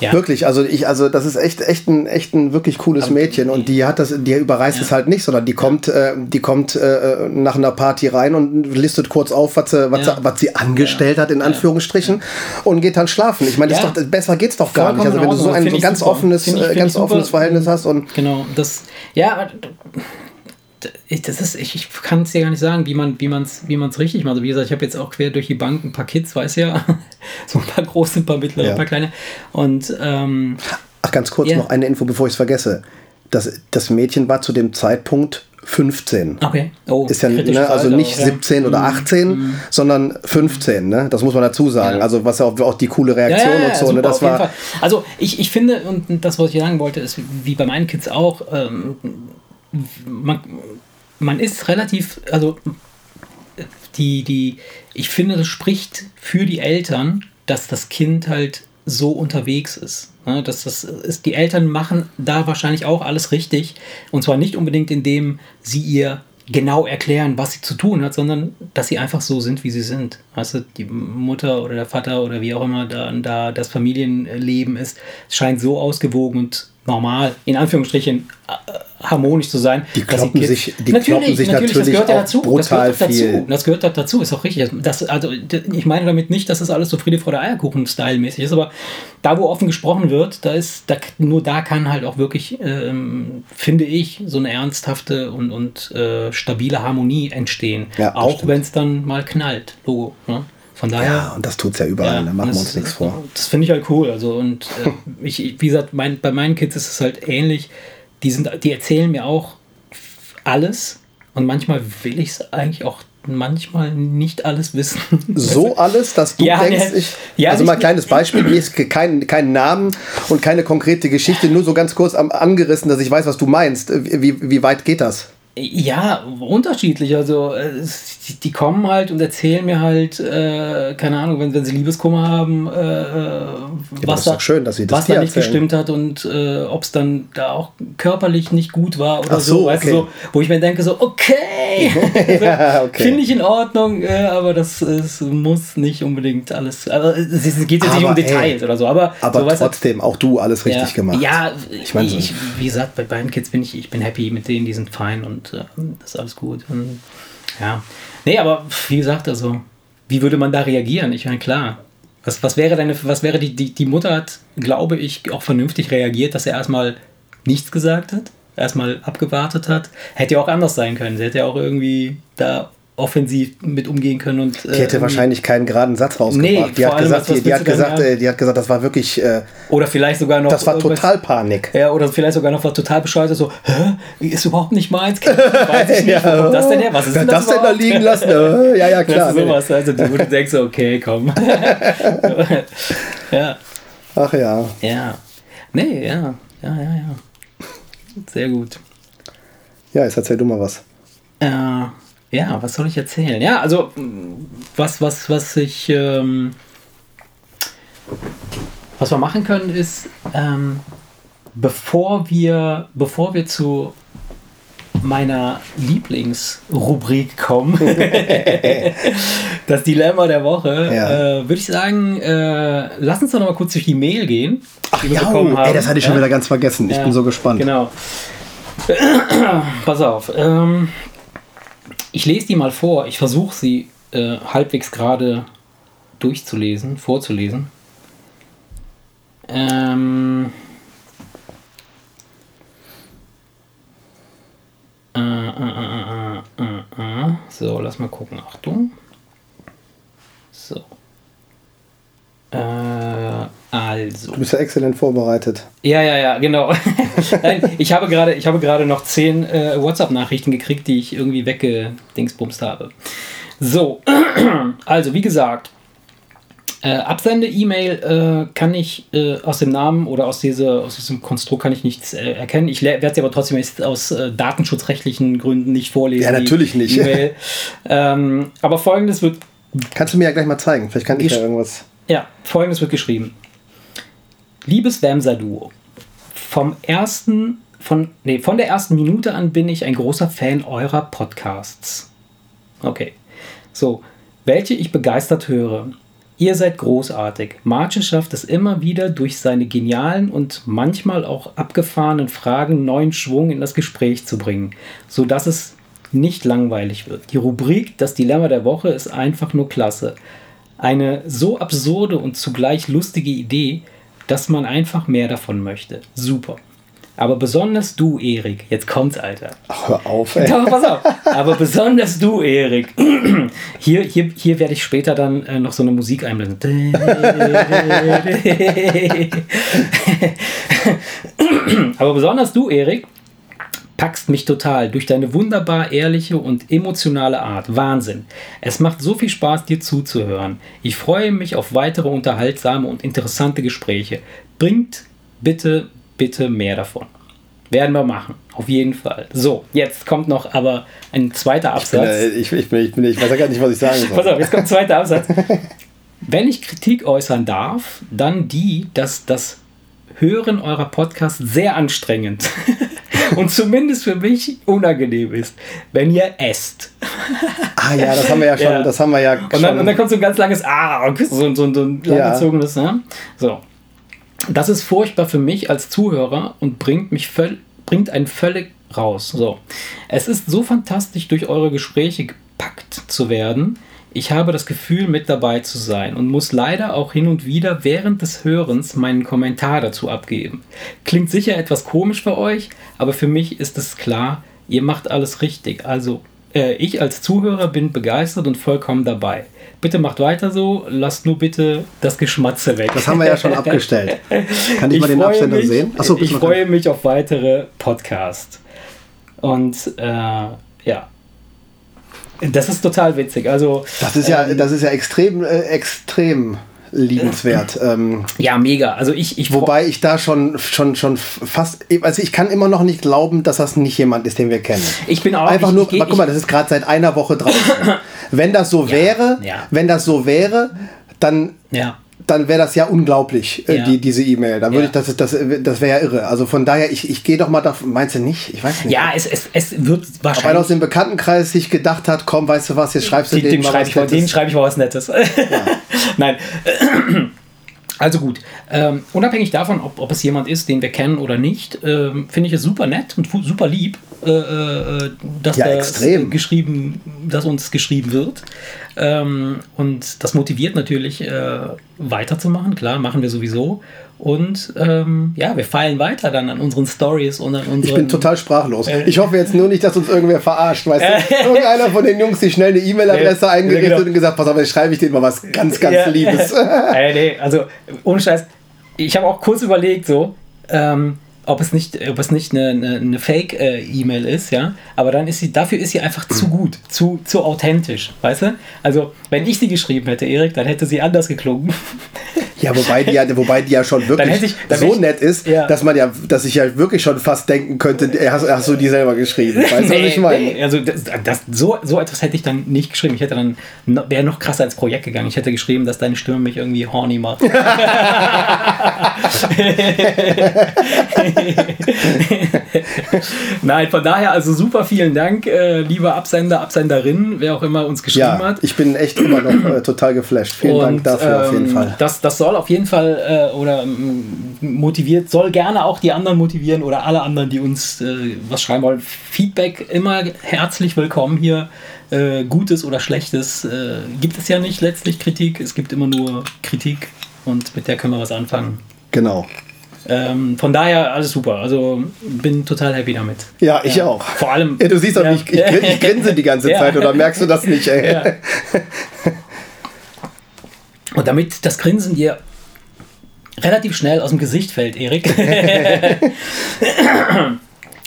Ja. Wirklich, also ich, also das ist echt, echt ein, echt ein wirklich cooles Mädchen und die hat das, die überreißt es halt nicht, sondern die kommt, äh, die kommt äh, nach einer Party rein und listet kurz auf, was sie, was, Ja. sie, was sie angestellt hat in Anführungsstrichen und geht dann schlafen. Ich meine, Ja. doch, besser geht's doch gar nicht. Also wenn du so ein so ganz super. Find ich- äh, find ganz offenes. Verhältnis hast und Genau, das, ja, das ist, ich, ich kann es dir gar nicht sagen, wie man wie man's, wie man's richtig macht. Also wie gesagt, ich habe jetzt auch quer durch die Bank ein paar Kids, weiß ja, so ein paar große, ein paar mittlere, Ja. ein paar kleine. Und ähm, ach ganz kurz Ja. noch eine Info, bevor ich es vergesse. Das, das Mädchen war zu dem Zeitpunkt 15. okay, oh, Ist ja ne, also Alter nicht ja. 17 oder 18, sondern 15, ne? Das muss man dazu sagen. Ja. Also was ja auch, auch die coole Reaktion und so, super, ne? Das war. Also ich, ich finde, und das, was ich sagen wollte, ist wie bei meinen Kids auch, ähm, man, man ist relativ, also die, die, ich finde, das spricht für die Eltern, dass das Kind halt so unterwegs ist. Ne? Dass das ist, die Eltern machen da wahrscheinlich auch alles richtig. Und zwar nicht unbedingt, indem sie ihr genau erklären, was sie zu tun hat, sondern dass sie einfach so sind, wie sie sind. Weißt du, die Mutter oder der Vater oder wie auch immer da, da das Familienleben ist, scheint so ausgewogen und normal, in Anführungsstrichen, äh, harmonisch zu sein. Die kloppen Kids- sich- die kloppen sich das natürlich gehört ja dazu. brutal das gehört dazu. Das gehört doch dazu, ist auch richtig. Das, also, ich meine damit nicht, dass das alles so Friede vor der Eierkuchen-Style-mäßig ist, aber da, wo offen gesprochen wird, da ist, da, nur da kann halt auch wirklich, ähm, finde ich, so eine ernsthafte und, und äh, stabile Harmonie entstehen. Ja, auch das wenn es dann mal knallt. Logo. Ne? Von daher. ja, und das tut's ja überall, Ja, da machen wir das- uns nichts vor. Das finde ich halt cool. Also und äh, ich, ich- wie gesagt, mein, bei meinen Kids ist es halt ähnlich. Die sind, die erzählen mir auch alles und manchmal will ich es eigentlich auch manchmal nicht alles wissen. So alles, dass du Ja, denkst, ne, ich, ja, also mal ein kleines Beispiel, mir ist kein, kein Namen und keine konkrete Geschichte, nur so ganz kurz am, angerissen, dass ich weiß, was du meinst. Wie, wie weit geht das? Ja, unterschiedlich. Also äh, die, kommen halt und erzählen mir halt, äh, keine Ahnung, wenn, wenn sie Liebeskummer haben, äh, äh, was, doch schön, dass sie das was da nicht erzählen. gestimmt hat und äh, ob es dann da auch körperlich nicht gut war oder so, so, weißt du, okay. so. Wo ich mir denke, so, okay, Ja, okay. finde ich in Ordnung, äh, aber das es muss nicht unbedingt alles. Aber es, es geht jetzt nicht Aber, um Details ey, oder so, aber, Aber so, weißt du, trotzdem, auch du alles richtig ja, gemacht. Ja, Ich meine, ich, wie gesagt, bei beiden Kids bin ich, ich bin happy mit denen, die sind fein und äh, das ist alles gut. Und, ja. Nee, aber wie gesagt, also, wie würde man da reagieren? Ich meine, klar. Was, was wäre deine, was wäre die, die, die Mutter hat, glaube ich, auch vernünftig reagiert, dass er erstmal nichts gesagt hat, erstmal abgewartet hat. Hätte ja auch anders sein können. Sie hätte ja auch irgendwie da offensiv mit umgehen können und. Die hätte wahrscheinlich keinen geraden Satz rausgebracht. Nee, die, hat gesagt, was die, die, hat willst du denn gesagt, sagen? äh, die hat gesagt, das war wirklich, äh, Oder vielleicht sogar noch. das war total Panik. Ja, oder vielleicht sogar noch was total bescheuertes, so, hä? Ist überhaupt nicht meins? Weiß ich nicht, wo kommt das denn her? Was ist denn das, das denn da liegen lassen? Äh, ja, ja, klar. Das ist sowas, also du, du denkst, okay, komm. ja, Ach ja. ja. Nee, ja, ja, ja, ja. Sehr gut. Ja, jetzt erzähl du mal was. Äh, ja, was soll ich erzählen? Ja, also, mh, was, was, was ich, ähm, was wir machen können, ist, ähm, bevor wir, bevor wir zu meiner Lieblingsrubrik kommen, das Dilemma der Woche, Ja. äh, würde ich sagen, äh, lass uns doch noch mal kurz durch die Mail gehen. Ach ja, ey, das hatte ich schon Ja? wieder ganz vergessen. Ich Ja, bin so gespannt. Genau. Pass auf. Ähm, ich lese die mal vor. Ich versuche sie äh, halbwegs gerade durchzulesen, vorzulesen. Ähm, äh, äh, äh, so, lass mal gucken. Achtung. So. Also. Du bist ja exzellent vorbereitet. Ja, ja, ja, genau. Nein, ich habe gerade, ich habe gerade noch zehn WhatsApp-Nachrichten gekriegt, die ich irgendwie weggedingsbumst habe. So, also wie gesagt, äh, Absende-E-Mail äh, kann ich äh, aus dem Namen oder aus, diese, aus diesem Konstrukt kann ich nichts äh, erkennen. Ich werde sie aber trotzdem aus äh, datenschutzrechtlichen Gründen nicht vorlesen. Ja, natürlich nicht. E ähm, aber folgendes wird. Kannst du mir ja gleich mal zeigen? Vielleicht kann ich ja irgendwas. Ja, folgendes wird geschrieben. Liebes Wemser-Duo, vom ersten, von, nee, von der ersten Minute an bin ich ein großer Fan eurer Podcasts. Okay. So, welche ich begeistert höre. Ihr seid großartig. Marche schafft es immer wieder, durch seine genialen und manchmal auch abgefahrenen Fragen neuen Schwung in das Gespräch zu bringen, sodass es nicht langweilig wird. Die Rubrik Das Dilemma der Woche ist einfach nur klasse. Eine so absurde und zugleich lustige Idee, dass man einfach mehr davon möchte. Super. Aber besonders du, Erik, jetzt kommt's, Alter. Ach, hör auf, ey. Doch, pass auf. Aber besonders du, Erik. Hier, hier, hier werde ich später dann äh, noch so eine Musik einblenden. Aber besonders du, Erik, packst mich total durch deine wunderbar ehrliche und emotionale Art. Wahnsinn. Es macht so viel Spaß, dir zuzuhören. Ich freue mich auf weitere unterhaltsame und interessante Gespräche. Bringt bitte bitte mehr davon. Werden wir machen, auf jeden Fall. So, jetzt kommt noch aber ein zweiter Absatz. Ich, bin, ich, bin, ich, bin, ich weiß ja gar nicht, was ich sagen soll. Pass auf, jetzt kommt ein zweiter Absatz. Wenn ich Kritik äußern darf, dann die, dass das Hören eurer Podcasts sehr anstrengend und zumindest für mich unangenehm ist, wenn ihr esst. Ah ja, das haben wir ja schon. Ja. Das haben wir ja und, dann, und dann kommt so ein ganz langes Ah, so, so, so ein langgezogenes. Ja. Ne? So, das ist furchtbar für mich als Zuhörer und bringt mich völ bringt einen völlig raus. So. Es ist so fantastisch, durch eure Gespräche gepackt zu werden. Ich habe das Gefühl, mit dabei zu sein und muss leider auch hin und wieder während des Hörens meinen Kommentar dazu abgeben. Klingt sicher etwas komisch für euch, aber für mich ist es klar, ihr macht alles richtig. Also äh, ich als Zuhörer bin begeistert und vollkommen dabei bitte macht weiter so, lasst nur bitte das Geschmatze weg. Das haben wir ja schon abgestellt. Kann ich, ich mal den Absender mich, sehen? Achso, ich freue mich auf weitere Podcasts. Und äh, ja. Das ist total witzig. Also, das ist ja, ähm, das ist ja extrem, äh, extrem liebenswert. Ähm, ja, mega. Also ich, ich wobei ich da schon, schon, schon fast, also ich kann immer noch nicht glauben, dass das nicht jemand ist, den wir kennen. Ich bin auch einfach ich, nur. Ich, guck mal, das ist gerade seit einer Woche draußen. wenn das so ja, wäre, ja. wenn das so wäre, dann ja dann wäre das ja unglaublich, äh, ja. die, diese E-Mail. Dann würde ja. ich, das, das, das wäre ja irre. Also von daher, ich, ich gehe doch mal davon, meinst du nicht? Ich weiß nicht. Ja, es, es, es wird wahrscheinlich. Einer aus dem Bekanntenkreis sich gedacht hat, komm, weißt du was, jetzt schreibst du den, dem schreib ich mal, Den schreibe ich mal was Nettes. Ja. Nein. Also gut, ähm, unabhängig davon, ob, ob es jemand ist, den wir kennen oder nicht, ähm, finde ich es super nett und super lieb, äh, äh, dass ja, das geschrieben, dass uns geschrieben wird. Ähm, und das motiviert natürlich äh, weiterzumachen, klar, machen wir sowieso. Und ähm, ja, wir feilen weiter dann an unseren Stories und an unseren. Ich bin total sprachlos. Äh, ich hoffe jetzt nur nicht, dass uns irgendwer verarscht. Weißt du? Irgendeiner von den Jungs, die schnell eine E-Mail-Adresse eingerichtet genau. und gesagt, pass auf, jetzt schreibe ich denen mal was ganz, ganz ja. Liebes. äh, nee, also ohne Scheiß. Ich habe auch kurz überlegt, so, ähm, ob es nicht, ob es nicht eine, eine, Fake-E-Mail ist, ja. Aber dann ist sie, dafür ist sie einfach zu gut, zu, zu authentisch, weißt du? Also, wenn ich sie geschrieben hätte, Erik, dann hätte sie anders geklungen. Ja, wobei die ja, wobei die ja schon wirklich ich, so ich, nett ist, ja. dass man ja, dass ich ja wirklich schon fast denken könnte, hast, hast du die selber geschrieben. Weißt du, nee, was ich meine? Nee, also das, das, so, so etwas hätte ich dann nicht geschrieben. Ich hätte dann, wäre noch krasser ins Projekt gegangen. Ich hätte geschrieben, dass deine Stimme mich irgendwie horny macht. Nein, von daher also super vielen Dank, äh, lieber Absender, Absenderin, wer auch immer uns geschrieben ja, hat. Ich bin echt immer noch äh, total geflasht. Vielen Und, Dank dafür ähm, auf jeden ähm, Fall. Das, das soll soll auf jeden Fall äh, oder ähm, motiviert, soll gerne auch die anderen motivieren oder alle anderen, die uns äh, was schreiben wollen. Feedback immer herzlich willkommen hier. Äh, Gutes oder Schlechtes äh, gibt es ja nicht letztlich Kritik. Es gibt immer nur Kritik und mit der können wir was anfangen. Genau. Ähm, von daher alles super. Also bin total happy damit. Ja, ich ja. auch. Vor allem. Ja, du siehst doch, ja. ich, ich, ich, grinse die ganze Zeit oder merkst du das nicht? Ey? Und damit das Grinsen dir relativ schnell aus dem Gesicht fällt, Erik,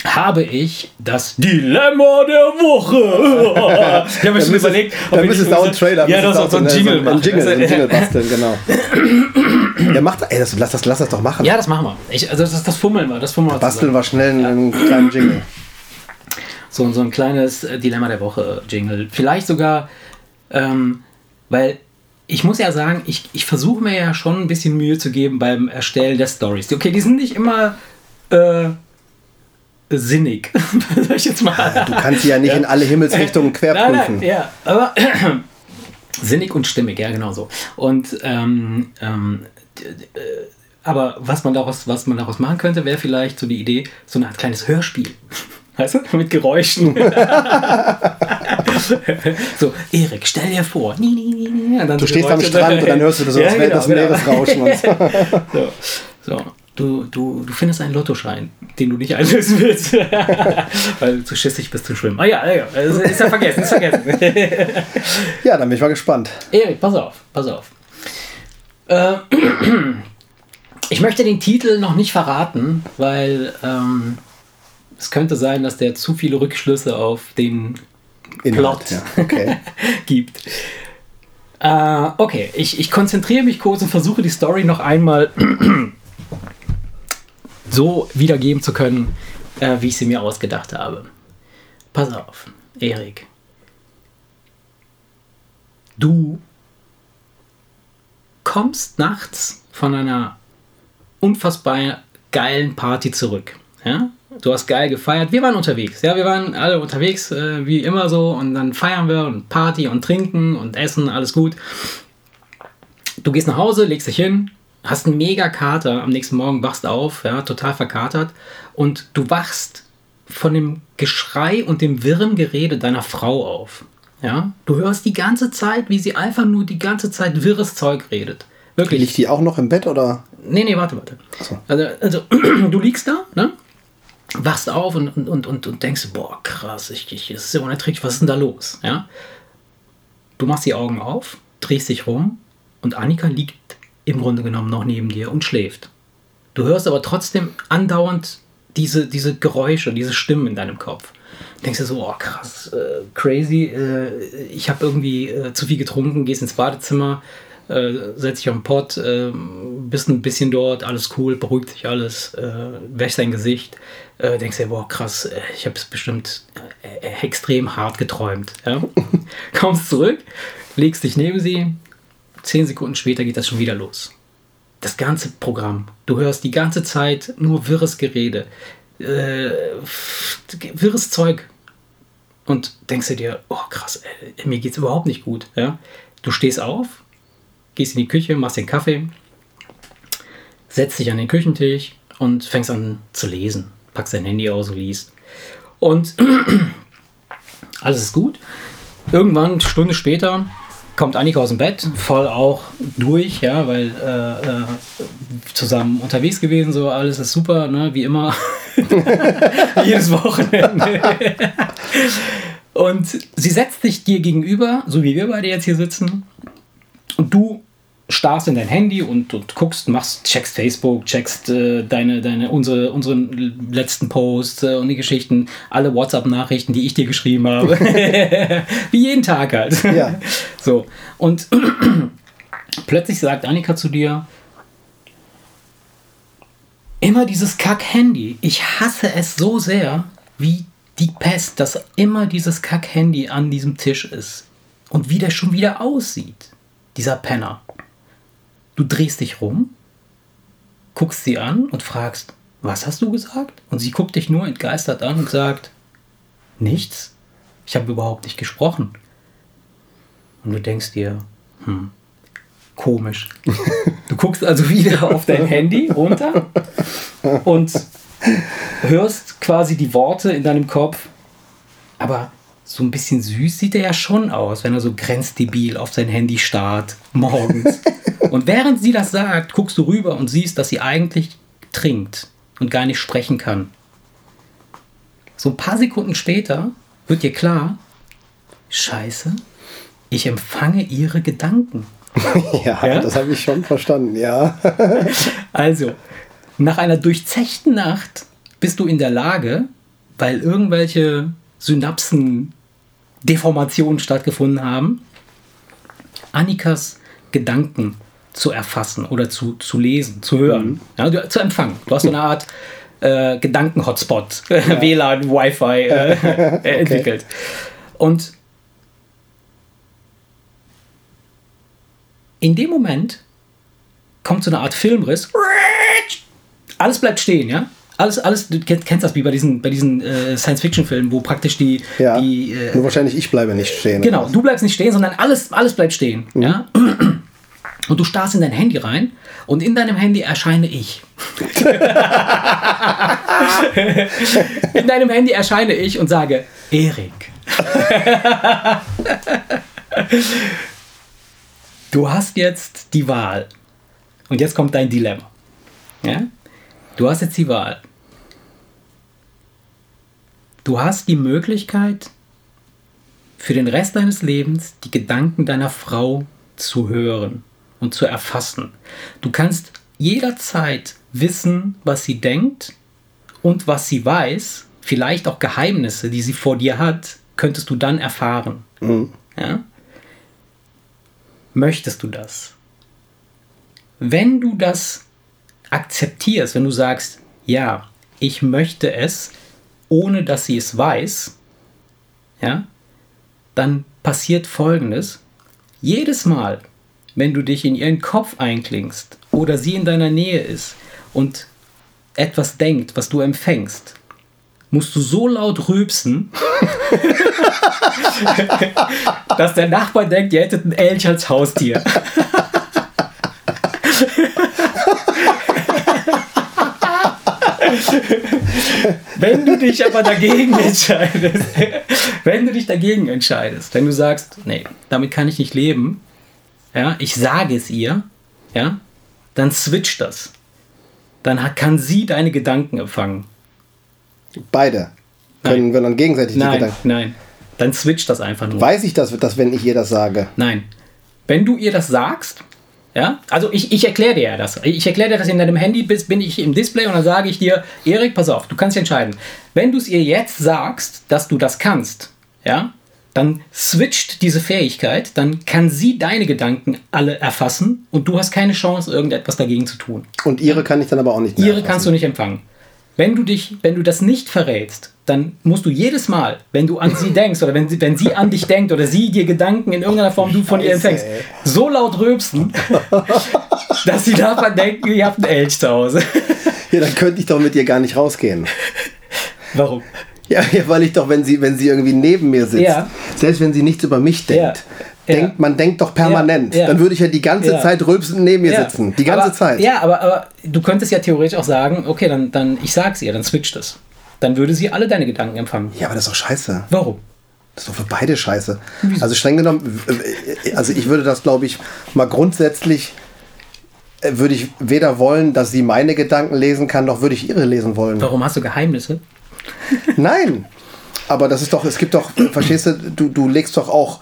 habe ich das Dilemma der Woche. ich habe mir schon überlegt, ob da müsstest du auch einen Trailer, ja, das auch so ein Jingle, so, ein Jingle, ein Jingle basteln, genau. ja, macht, ey, das, lass, das, lass das doch machen. Ja, das machen wir. Ich, also das, das fummeln wir. Das fummeln wir basteln wir schnell einen ja. kleinen Jingle. So, so ein kleines äh, Dilemma der Woche Jingle. Vielleicht sogar, ähm, weil ich muss ja sagen, ich, ich versuche mir ja schon ein bisschen Mühe zu geben beim Erstellen der Stories. Okay, die sind nicht immer äh, sinnig. Sag ich jetzt mal. Du kannst sie ja nicht ja. in alle Himmelsrichtungen querprüfen. ja, aber sinnig und stimmig, ja, genau so. Und ähm, ähm, aber was man daraus, was man daraus machen könnte, wäre vielleicht so die Idee, so eine Art kleines Hörspiel. Weißt du? Mit Geräuschen. so, Erik, stell dir vor. Du so stehst am Strand und dann hörst du das, ja, genau, das Meeresrauschen. Genau. so, so. Du, du, du findest einen Lottoschein, den du nicht einlösen willst, weil du zu schissig bist zu schwimmen. Ah ja, ja ist ja vergessen, ist vergessen. ja, dann bin ich mal gespannt. Erik, pass auf, pass auf. Äh, ich möchte den Titel noch nicht verraten, weil ähm, es könnte sein, dass der zu viele Rückschlüsse auf den Inhalt, Plot ja. okay. gibt. Äh, okay, ich, ich konzentriere mich kurz und versuche die Story noch einmal so wiedergeben zu können, äh, wie ich sie mir ausgedacht habe. Pass auf, Erik. Du kommst nachts von einer unfassbar geilen Party zurück. Ja? Du hast geil gefeiert. Wir waren unterwegs. Ja, wir waren alle unterwegs, äh, wie immer so. Und dann feiern wir und Party und trinken und essen, alles gut. Du gehst nach Hause, legst dich hin, hast einen mega Kater. Am nächsten Morgen wachst auf, ja, total verkatert. Und du wachst von dem Geschrei und dem wirren Gerede deiner Frau auf. Ja, du hörst die ganze Zeit, wie sie einfach nur die ganze Zeit wirres Zeug redet. Wirklich. Liegt die auch noch im Bett oder? Nee, nee, warte, warte. So. Also, also du liegst da, ne? Wachst auf und, und, und, und denkst, boah, krass, ich, ich, das ist ja unerträglich, was ist denn da los? Ja? Du machst die Augen auf, drehst dich rum und Annika liegt im Grunde genommen noch neben dir und schläft. Du hörst aber trotzdem andauernd diese, diese Geräusche, diese Stimmen in deinem Kopf. Denkst du so, oh krass, äh, crazy, äh, ich habe irgendwie äh, zu viel getrunken, gehst ins Badezimmer, äh, setzt dich auf den Pott, äh, bist ein bisschen dort, alles cool, beruhigt sich alles, äh, wäschst dein Gesicht, äh, denkst dir, boah, krass, äh, ich habe es bestimmt äh, äh, extrem hart geträumt. Ja? Kommst zurück, legst dich neben sie, zehn Sekunden später geht das schon wieder los. Das ganze Programm. Du hörst die ganze Zeit nur wirres Gerede, äh, wirres Zeug. Und denkst du dir, oh krass, ey, mir geht's überhaupt nicht gut. Ja? Du stehst auf, gehst in die Küche, machst den Kaffee, setzt dich an den Küchentisch und fängst an zu lesen packst dein Handy aus und liest. Und alles ist gut. Irgendwann, eine Stunde später, kommt Annika aus dem Bett, voll auch durch, ja, weil äh, äh, zusammen unterwegs gewesen, so alles ist super, ne, wie immer. Jedes Wochenende. und sie setzt sich dir gegenüber, so wie wir beide jetzt hier sitzen, und du starrst in dein Handy und, und guckst, machst, checkst Facebook, checkst äh, deine, deine, unsere, unseren letzten Posts äh, und die Geschichten, alle WhatsApp-Nachrichten, die ich dir geschrieben habe. Wie jeden Tag halt. Ja. So. Und plötzlich sagt Annika zu dir, immer dieses Kack-Handy. Ich hasse es so sehr, wie die Pest, dass immer dieses Kack-Handy an diesem Tisch ist. Und wie der schon wieder aussieht. Dieser Penner. Du drehst dich rum, guckst sie an und fragst, was hast du gesagt? Und sie guckt dich nur entgeistert an und sagt, nichts. Ich habe überhaupt nicht gesprochen. Und du denkst dir, hm, Komisch. Du guckst also wieder auf dein Handy runter und hörst quasi die Worte in deinem Kopf. Aber so ein bisschen süß sieht er ja schon aus, wenn er so grenzdebil auf sein Handy starrt morgens. Und während sie das sagt, guckst du rüber und siehst, dass sie eigentlich trinkt und gar nicht sprechen kann. So ein paar Sekunden später wird dir klar, scheiße, ich empfange ihre Gedanken. ja, ja? das habe ich schon verstanden, ja. also, nach einer durchzechten Nacht bist du in der Lage, weil irgendwelche Synapsen Deformationen stattgefunden haben, Annikas Gedanken zu erfassen oder zu, zu lesen, zu hören, mhm. ja, zu empfangen. Du hast so eine Art äh, Gedanken-Hotspot, ja. WLAN, Wi-Fi äh, okay. entwickelt. Und in dem Moment kommt so eine Art Filmriss. Alles bleibt stehen, ja? Alles, alles, du kennst das wie bei diesen, bei diesen äh, Science-Fiction-Filmen, wo praktisch die. Ja, die äh, nur wahrscheinlich ich bleibe nicht stehen. Genau, du bleibst nicht stehen, sondern alles, alles bleibt stehen. Mhm. Ja? Und du starrst in dein Handy rein und in deinem Handy erscheine ich. in deinem Handy erscheine ich und sage, Erik. du hast jetzt die Wahl. Und jetzt kommt dein Dilemma. Ja? Du hast jetzt die Wahl. Du hast die Möglichkeit, für den Rest deines Lebens die Gedanken deiner Frau zu hören und zu erfassen. Du kannst jederzeit wissen, was sie denkt und was sie weiß, vielleicht auch Geheimnisse, die sie vor dir hat, könntest du dann erfahren. Mhm. Ja? Möchtest du das? Wenn du das akzeptierst, wenn du sagst, ja, ich möchte es, ohne dass sie es weiß, ja, dann passiert Folgendes. Jedes Mal, wenn du dich in ihren Kopf einklingst oder sie in deiner Nähe ist und etwas denkt, was du empfängst, musst du so laut rübsen, dass der Nachbar denkt, ihr hättet einen Elch als Haustier. wenn du dich aber dagegen entscheidest, wenn du dich dagegen entscheidest, wenn du sagst, nee, damit kann ich nicht leben, ja, ich sage es ihr, ja, dann switcht das. Dann kann sie deine Gedanken empfangen. Beide können wir dann gegenseitig nein, die Gedanken. Nein, dann switcht das einfach nur. Weiß ich das, dass wenn ich ihr das sage? Nein. Wenn du ihr das sagst, ja, also ich, ich erkläre dir ja das. Ich erkläre dir das in deinem Handy, bist, bin ich im Display und dann sage ich dir, Erik, pass auf, du kannst entscheiden. Wenn du es ihr jetzt sagst, dass du das kannst, ja, dann switcht diese Fähigkeit, dann kann sie deine Gedanken alle erfassen und du hast keine Chance, irgendetwas dagegen zu tun. Und ihre kann ich dann aber auch nicht mehr Ihre erfassen. kannst du nicht empfangen. Wenn du dich, wenn du das nicht verrätst, dann musst du jedes Mal, wenn du an sie denkst oder wenn sie, wenn sie an dich denkt oder sie dir Gedanken in irgendeiner Form du von ihr empfängst, so laut rülpsen, dass sie davon denken, ihr habt einen Elch zu Hause. Ja, dann könnte ich doch mit ihr gar nicht rausgehen. Warum? Ja, ja, weil ich doch, wenn sie, wenn sie irgendwie neben mir sitzt, ja. selbst wenn sie nichts über mich denkt, ja. denkt, man denkt doch permanent. Dann würde ich ja die ganze Zeit rülpsend neben mir sitzen. Die ganze aber, Zeit. Ja, aber, aber du könntest ja theoretisch auch sagen, okay, dann, dann ich sag's ihr, dann switcht es. Dann würde sie alle deine Gedanken empfangen. Ja, aber das ist doch scheiße. Warum? Das ist doch für beide scheiße. Wieso? Also streng genommen, also ich würde das, glaube ich, mal grundsätzlich äh, würde ich weder wollen, dass sie meine Gedanken lesen kann, noch würde ich ihre lesen wollen. Warum hast du Geheimnisse? Nein. Aber das ist doch, es gibt doch, verstehst du, du, du legst doch auch,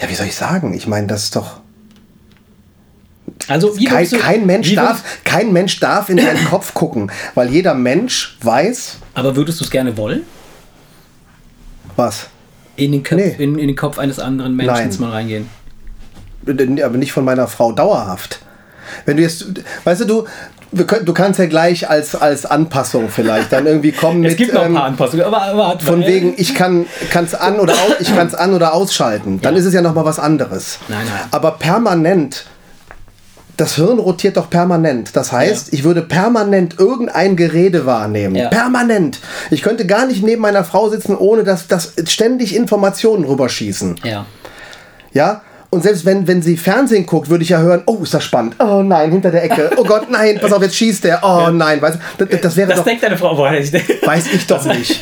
ja, wie soll ich sagen? Ich meine, das ist doch. Also kein, du, kein, Mensch darf, kein Mensch darf in deinen Kopf gucken, weil jeder Mensch weiß. Aber würdest du es gerne wollen? Was? In den, Köpf, nee. in, in, den Kopf eines anderen Menschen mal reingehen. Aber nicht von meiner Frau dauerhaft. Wenn du jetzt, weißt du, du, können, du kannst ja gleich als, als Anpassung vielleicht dann irgendwie kommen. es mit, gibt noch ein paar ähm, Anpassungen, aber, aber von äh, wegen, ich kann es an oder aus, ich kann's an oder ausschalten. Dann ja. ist es ja noch mal was anderes. Nein, nein. Aber permanent das Hirn rotiert doch permanent. Das heißt, ja. ich würde permanent irgendein Gerede wahrnehmen. Ja. Permanent. Ich könnte gar nicht neben meiner Frau sitzen, ohne dass, dass ständig Informationen rüberschießen. Ja. Ja? Und selbst wenn, wenn sie Fernsehen guckt, würde ich ja hören, oh, ist das spannend. Oh nein, hinter der Ecke. Oh Gott, nein, pass auf, jetzt schießt der. Oh nein, weißt du, das, das wäre Das doch, denkt deine Frau, woher ich weiß ich doch nicht.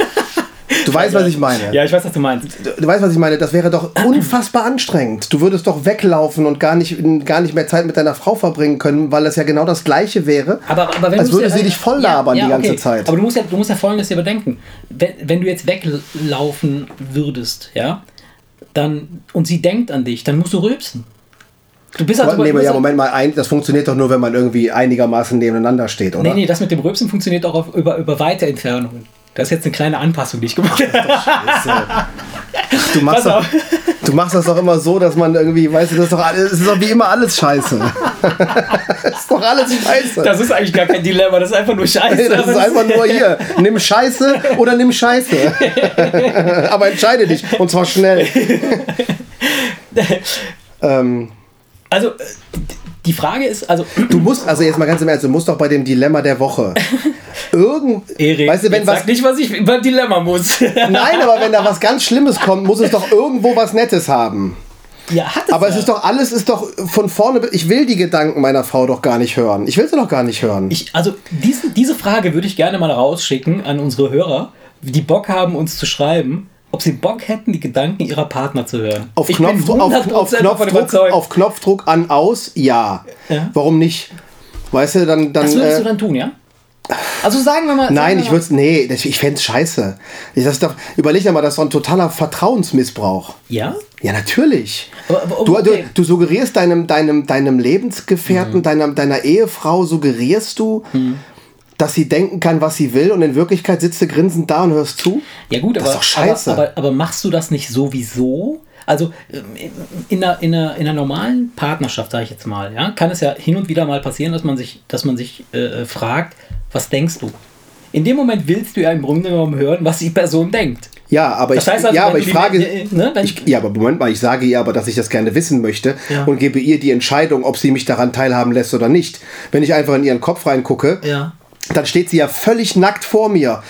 Du weißt, was ich meine. Ja, ich weiß, was du meinst. Du weißt, was ich meine. Das wäre doch unfassbar anstrengend. Du würdest doch weglaufen und gar nicht, gar nicht mehr Zeit mit deiner Frau verbringen können, weil das ja genau das Gleiche wäre. Aber, aber wenn als würde ja- sie dich voll labern die ganze Zeit. Aber du musst ja, du musst ja folgendes hier bedenken. Wenn, wenn du jetzt weglaufen würdest, ja, dann, und sie denkt an dich, dann musst du rülpsen. Du bist also nee, ja, Moment mal, ein, das funktioniert doch nur, wenn man irgendwie einigermaßen nebeneinander steht, oder? Nee, nee, das mit dem Rülpsen funktioniert auch auf, über, über weite Entfernungen. Das ist jetzt eine kleine Anpassung, die ich gemacht habe. Du machst, doch. Du machst das doch immer so, dass man irgendwie, weißt du, das ist doch, alles, es ist doch wie immer alles scheiße. das ist doch alles scheiße. Das ist eigentlich gar kein Dilemma, das ist einfach nur Scheiße. das ist einfach nur hier. Nimm Scheiße oder nimm Scheiße. Aber entscheide dich. Und zwar schnell. ähm, Also, äh, die Frage ist, also, du musst, also jetzt mal ganz im Ernst, du musst doch bei dem Dilemma der Woche. Irgend. Erik, weißt du, wenn was. sag nicht, was ich beim Dilemma muss. Nein, aber wenn da was ganz Schlimmes kommt, muss es doch irgendwo was Nettes haben. ja, hat es Aber ja. es ist doch alles ist doch von vorne. Ich will die Gedanken meiner Frau doch gar nicht hören. Ich will sie doch gar nicht hören. Ich, also diese, diese Frage würde ich gerne mal rausschicken an unsere Hörer, die Bock haben, uns zu schreiben, ob sie Bock hätten, die Gedanken ihrer Partner zu hören. auf, Knopfdruck, auf, 100% auf, Knopfdruck, auf Knopfdruck an aus, ja. Ja. Warum nicht? Weißt du, dann. dann das würdest äh, du dann tun, ja? Also sagen wir mal. Nein, wir ich würde nee, das, ich fände es scheiße. Ich, das doch, überleg dir mal, das ist doch ein totaler Vertrauensmissbrauch. Ja? Ja, natürlich. Aber- aber- du, okay. du, du suggerierst deinem, deinem, deinem Lebensgefährten, Mhm. deiner, deiner Ehefrau, suggerierst du, dass sie denken kann, was sie will und in Wirklichkeit sitzt du grinsend da und hörst zu? Ja gut, Das aber, ist doch scheiße. Aber, aber, aber machst du das nicht sowieso? Also ähm, in einer, in einer, in einer normalen Partnerschaft, sage ich jetzt mal, ja, kann es ja hin und wieder mal passieren, dass man sich, dass man sich äh, fragt, was denkst du? In dem Moment willst du ja im Grunde genommen hören, was die Person denkt. Ja, aber Das ich, also, ja, aber ich frage, äh, ne, wenn- ich, ja, aber Moment mal, ich sage ihr aber, dass ich das gerne wissen möchte Ja. und gebe ihr die Entscheidung, ob sie mich daran teilhaben lässt oder nicht. Wenn ich einfach in ihren Kopf reingucke, Ja. Dann steht sie ja völlig nackt vor mir.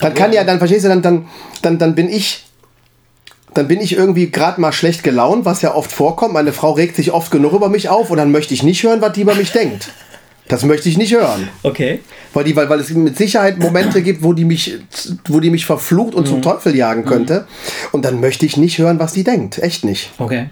Dann kann ja, dann verstehst du, dann, dann, dann, dann bin ich, dann bin ich irgendwie gerade mal schlecht gelaunt, was ja oft vorkommt. Meine Frau regt sich oft genug über mich auf und dann möchte ich nicht hören, was die über mich denkt. Das möchte ich nicht hören. Okay. Weil, die, weil, weil es mit Sicherheit Momente gibt, wo die mich, wo die mich verflucht und zum Teufel jagen könnte. Und dann möchte ich nicht hören, was die denkt. Echt nicht. Okay.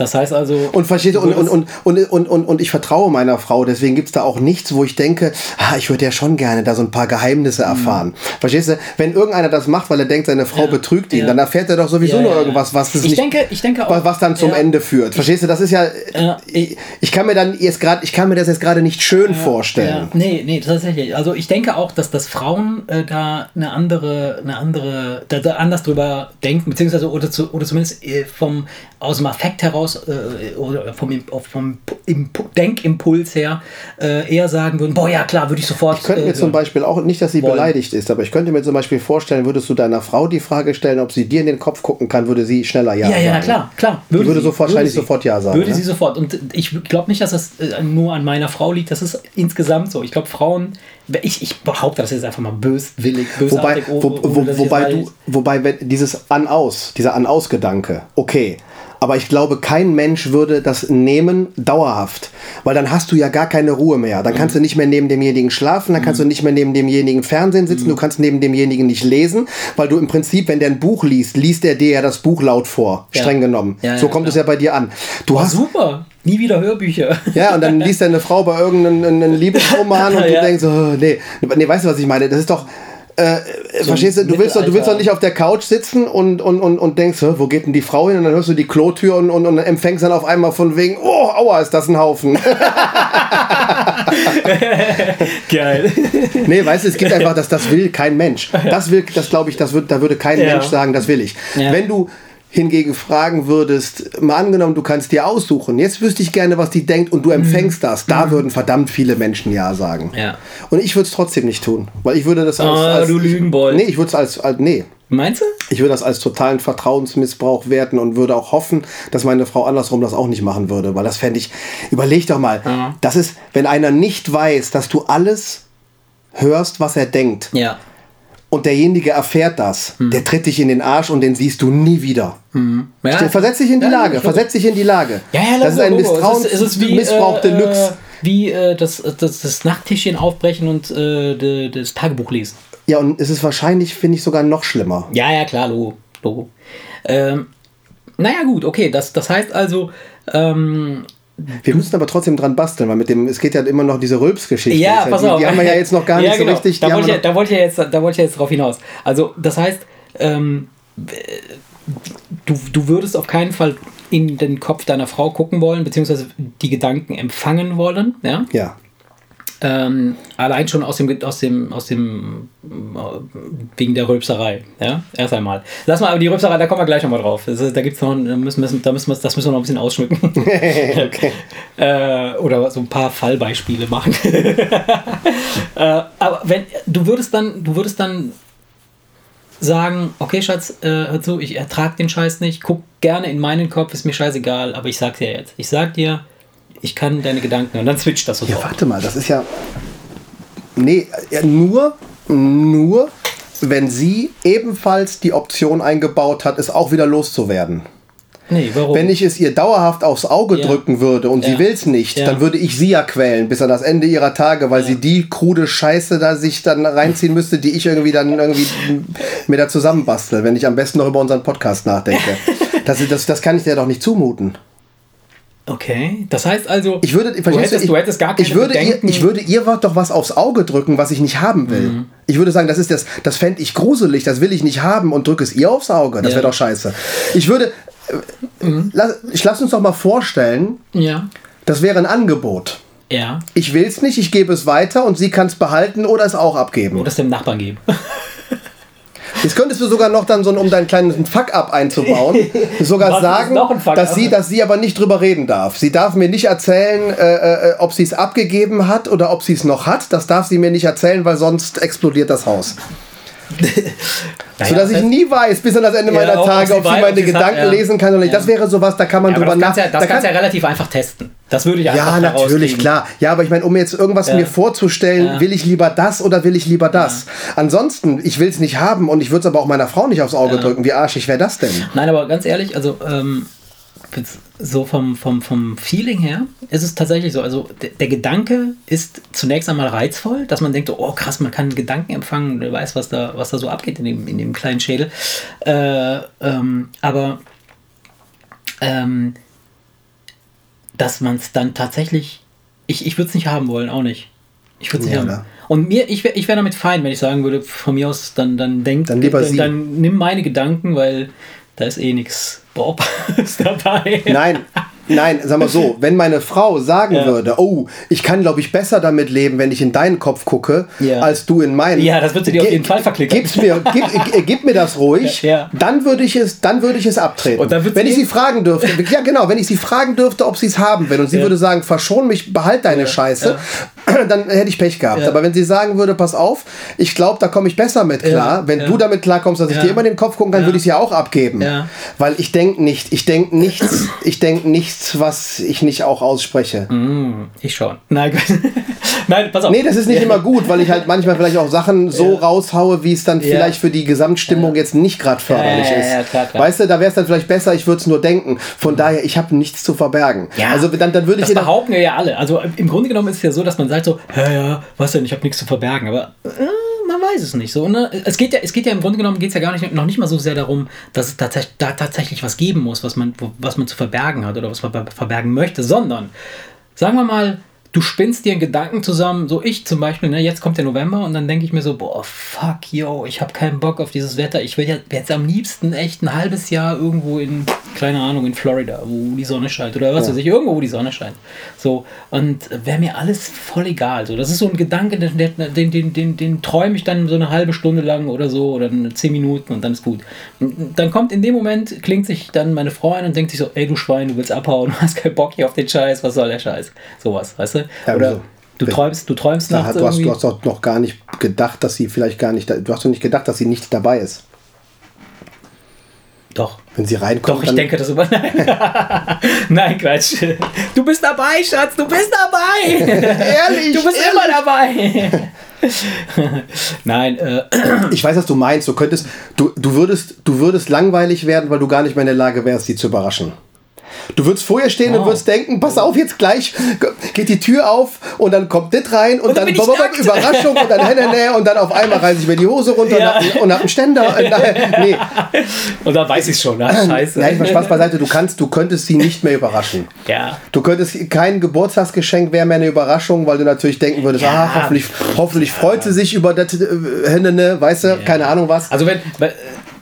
Das heißt also. Und versteht und, und, und, und, und, und, und ich vertraue meiner Frau, deswegen gibt es da auch nichts, wo ich denke, ah, ich würde ja schon gerne da so ein paar Geheimnisse erfahren. Verstehst du? Wenn irgendeiner das macht, weil er denkt, seine Frau Mhm. Ja. betrügt ihn, Ja. dann erfährt er doch sowieso Ja, nur ja, ja. irgendwas, was Ich nicht, denke- ich denke auch- was, dann zum ja. Ende führt. Verstehst du? Das ist ja, Ja, ich, ich kann mir dann jetzt gerade, ich kann mir das jetzt gerade nicht schön Ja, vorstellen. nee, nee, tatsächlich. Also ich denke auch, dass, dass Frauen äh, da eine andere, eine andere, da, da anders drüber denken, beziehungsweise oder, zu, oder zumindest äh, vom aus dem Affekt heraus äh, oder vom, vom Impu- Denkimpuls her äh, eher sagen würden, boah ja klar, würde ich sofort. Ich könnte äh, mir zum Beispiel auch, nicht, dass sie wollen. beleidigt ist, aber ich könnte mir zum Beispiel vorstellen, würdest du deiner Frau die Frage stellen, ob sie dir in den Kopf gucken kann, würde sie schneller Ja Ja, ja, na sagen. klar, klar. Die würde sie, so wahrscheinlich sofort Ja sagen, Würde ne? sie sofort. Und ich glaube nicht, dass das äh, nur an meiner Frau liegt. Das ist insgesamt so. Ich glaube, Frauen, ich, ich behaupte das jetzt einfach mal böswillig, Wobei, bösartig. wo, ohne wo, dass ich wobei du, wobei wenn dieses An-Aus, dieser An-Aus-Gedanke, okay. Aber ich glaube, kein Mensch würde das nehmen dauerhaft. Weil dann hast du ja gar keine Ruhe mehr. Dann Mhm. kannst du nicht mehr neben demjenigen schlafen, dann kannst du nicht mehr neben demjenigen Fernsehen sitzen, Mhm. du kannst neben demjenigen nicht lesen, weil du im Prinzip, wenn der ein Buch liest, liest er dir ja das Buch laut vor, Ja. streng genommen. Ja, so ja, kommt klar. es ja bei dir an. Du Oh, hast super. Nie wieder Hörbücher. ja, und dann liest deine Frau bei irgendeinem Liebesroman und du denkst, oh, nee, nee, weißt du, was ich meine? Das ist doch, äh, verstehst du, du willst, doch, du willst doch nicht auf der Couch sitzen und, und, und, und denkst, wo geht denn die Frau hin? Und dann hörst du die Klotür und, und, und empfängst dann auf einmal von wegen, oh, aua, ist das ein Haufen. Geil. nee, weißt du, es gibt einfach, das, das will kein Mensch. Das will, das glaube ich, das wird, da würde kein Ja. Mensch sagen, das will ich. Ja. Wenn du hingegen fragen würdest, mal angenommen, du kannst dir aussuchen, jetzt wüsste ich gerne, was die denkt und du empfängst das, da würden verdammt viele Menschen Ja sagen. Mhm. Ja. Und ich würde es trotzdem nicht tun, weil ich würde das als... Ah, als du Lügenbold. Nee, ich würde es als, als... Nee, Meinst du? ich würde das als totalen Vertrauensmissbrauch werten und würde auch hoffen, dass meine Frau andersrum das auch nicht machen würde, weil das fände ich... Überleg doch mal, Ja. das ist, wenn einer nicht weiß, dass du alles hörst, was er denkt, Ja. Und derjenige erfährt das, der tritt dich in den Arsch und den siehst du nie wieder. Ja. Stell- Versetz dich in die Ja, Lage, Logo. versetz dich in die Lage. Ja, ja, das ist ein. Misstrauen, Es ist, es ist wie, Missbrauch äh, Deluxe. Wie äh, das, das, das Nachttischchen aufbrechen und äh, das Tagebuch lesen. Ja, und es ist wahrscheinlich, finde ich, sogar noch schlimmer. Ja, ja, klar, Logo. Logo. Ähm, naja, gut, okay. Das, das heißt also, ähm, Wir müssen aber trotzdem dran basteln, weil mit dem, es geht ja immer noch diese Rülps-Geschichte. Ja, pass die, auf. Die haben wir ja jetzt noch gar Ja, nicht genau. so richtig. Da die wollte, ich, da, wollte ich ja jetzt, da wollte ich jetzt drauf hinaus. Also, das heißt, ähm, du, du würdest auf keinen Fall in den Kopf deiner Frau gucken wollen, beziehungsweise die Gedanken empfangen wollen. Ja? ja. Ähm, allein schon aus dem, aus dem, aus dem, äh, wegen der Rülpserei. Ja, erst einmal. Lass mal aber die Rülpserei, da kommen wir gleich nochmal drauf. Das da gibt's noch, da müssen, müssen, da müssen wir, das müssen wir noch ein bisschen ausschmücken. okay. äh, oder so ein paar Fallbeispiele machen. äh, aber wenn, du würdest dann, du würdest dann sagen, okay, Schatz, äh, hör zu, ich ertrag den Scheiß nicht, guck gerne in meinen Kopf, ist mir scheißegal, aber ich sag dir jetzt. Ich sag dir, ich kann deine Gedanken und dann switcht das so Ja, warte mal, das ist ja. Nee, ja, nur, nur, wenn sie ebenfalls die Option eingebaut hat, es auch wieder loszuwerden. Nee, warum? Wenn ich es ihr dauerhaft aufs Auge Ja. drücken würde und Ja. sie will es nicht, Ja. dann würde ich sie ja quälen bis an das Ende ihrer Tage, weil sie die krude Scheiße da sich dann reinziehen müsste, die ich irgendwie dann irgendwie mir da zusammenbastel, wenn ich am besten noch über unseren Podcast nachdenke. Das, das, das kann ich dir doch nicht zumuten. Okay, das heißt also, Ich würde, du, hättest, ich, du hättest gar keine ich würde, ihr, ich würde ihr doch was aufs Auge drücken, was ich nicht haben will. Mhm. Ich würde sagen, das ist das, das fände ich gruselig, das will ich nicht haben und drücke es ihr aufs Auge. Das Ja. wäre doch scheiße. Ich würde, äh, lass, ich lass uns doch mal vorstellen, ja, das wäre ein Angebot. ja. Ich will es nicht, ich gebe es weiter und sie kann es behalten oder es auch abgeben. Oder es dem Nachbarn geben. Jetzt könntest du sogar noch dann so, um deinen kleinen Fuck-up einzubauen, sogar sagen, ein dass sie, dass sie aber nicht drüber reden darf. Sie darf mir nicht erzählen, äh, äh, ob sie es abgegeben hat oder ob sie es noch hat. Das darf sie mir nicht erzählen, weil sonst explodiert das Haus. Naja, Sodass das ich nie weiß, bis an das Ende Ja, meiner Tage, ob sie meine Gedanken ja. lesen kann oder nicht. Das wäre sowas, da kann man drüber das kannst nach. ja, das da kannst kann- ja relativ einfach testen. Das würde ich einfach ja, natürlich, klar. Ja, aber ich meine, um jetzt irgendwas mir vorzustellen, will ich lieber das oder will ich lieber das? Ansonsten, ich will es nicht haben und ich würde es aber auch meiner Frau nicht aufs Auge drücken. Wie arschig wäre das denn? Nein, aber ganz ehrlich, also ähm, so vom, vom, vom Feeling her ist es tatsächlich so. Also der, der Gedanke ist zunächst einmal reizvoll, dass man denkt, oh krass, man kann Gedanken empfangen, wer weiß, was da, was da so abgeht in dem, in dem kleinen Schädel. Äh, ähm, aber ähm, dass man es dann tatsächlich, ich, ich würde es nicht haben wollen, auch nicht. Ich würde es nicht Ja, haben. ne? Und mir, ich wäre ich wär damit fein, wenn ich sagen würde, von mir aus, dann, dann denk, Dann dann, dann nimm meine Gedanken, weil da ist eh nichts Brauchbares dabei. Nein, nein, sag mal so, wenn meine Frau sagen Ja. würde, oh, ich kann, glaube ich, besser damit leben, wenn ich in deinen Kopf gucke, Ja. als du in meinen. Ja, das wird sie dir auf jeden Fall verklickern. Gib's mir, gib, äh, gib mir das ruhig, Ja, dann würde ich es, dann würde ich es abtreten. Wenn ich sie fragen dürfte, ja genau, wenn ich sie fragen dürfte, ob sie es haben will und sie würde sagen, verschon mich, behalt deine Scheiße, dann hätte ich Pech gehabt. Ja. Aber wenn sie sagen würde, pass auf, ich glaube, da komme ich besser mit klar, wenn ja. du damit klarkommst, dass ich Ja. dir immer den Kopf gucken kann, Ja. würde ich es ja auch abgeben. Ja. Weil ich denke nicht, ich denke nichts, ich denke nichts, was ich nicht auch ausspreche. Hm, ich schon. Nein. Nein, pass auf. Nee, das ist nicht immer gut, weil ich halt manchmal vielleicht auch Sachen so raushaue, wie es dann Ja. vielleicht für die Gesamtstimmung jetzt nicht gerade förderlich Ja, ja, ist. ja, klar, klar. Weißt du, da wäre es dann vielleicht besser, ich würde es nur denken. Von daher, ich habe nichts zu verbergen. Ja, also dann, dann würde ich das behaupten ja alle. Also im Grunde genommen ist es ja so, dass man sagt so, ja, ja, was denn, ich habe nichts zu verbergen. Aber äh, man weiß es nicht so. Ne? Es, geht ja, es geht ja im Grunde genommen geht's ja gar nicht, noch nicht mal so sehr darum, dass es tatsächlich, da tatsächlich was geben muss, was man, was man zu verbergen hat oder was man verbergen möchte, sondern sagen wir mal, du spinnst dir einen Gedanken zusammen, so ich zum Beispiel, ne, jetzt kommt der November und dann denke ich mir so, boah, fuck, yo, ich habe keinen Bock auf dieses Wetter. Ich will ja jetzt am liebsten echt ein halbes Jahr irgendwo in, keine Ahnung, in Florida, wo die Sonne scheint oder was weiß ich, irgendwo, wo die Sonne scheint. So, und wäre mir alles voll egal. So, das ist so ein Gedanke, den, den, den, den, den träume ich dann so eine halbe Stunde lang oder so oder zehn Minuten und dann ist gut. Und dann kommt in dem Moment, klingt sich dann meine Frau ein und denkt sich so, ey du Schwein, du willst abhauen, du hast keinen Bock hier auf den Scheiß, was soll der Scheiß? Sowas, weißt du? Ja, Oder du träumst, du träumst da nachts du, hast, irgendwie. du hast doch noch gar nicht gedacht, dass sie vielleicht gar nicht, da- du hast doch nicht gedacht, dass sie nicht dabei ist. Doch. Wenn sie reinkommt. Doch, ich denke das über. Nein. Nein, Quatsch. Du bist dabei, Schatz, du bist dabei. Ehrlich, Du bist ehrlich. immer dabei. Nein, äh, Ich weiß, was du meinst. Du könntest, du, du würdest, du würdest langweilig werden, weil du gar nicht mehr in der Lage wärst, sie zu überraschen. Du würdest vorher stehen und Wow. würdest denken, pass auf, jetzt gleich geht die Tür auf und dann kommt das rein und, Und dann dann. Überraschung und dann hä, und dann auf einmal reiße ich mir die Hose runter Ja. und, hab, und hab einen Ständer. Nee, und dann weiß ich schon. Ah, scheiße. Nein, mal Spaß beiseite. Du kannst, du könntest sie nicht mehr überraschen. Ja. Du könntest kein Geburtstagsgeschenk wäre mehr eine Überraschung, weil du natürlich denken würdest, Ja. ah, hoffentlich, hoffentlich freut sie sich über das, äh, Hände, ne, weißt du, keine Ahnung was. Also wenn, wenn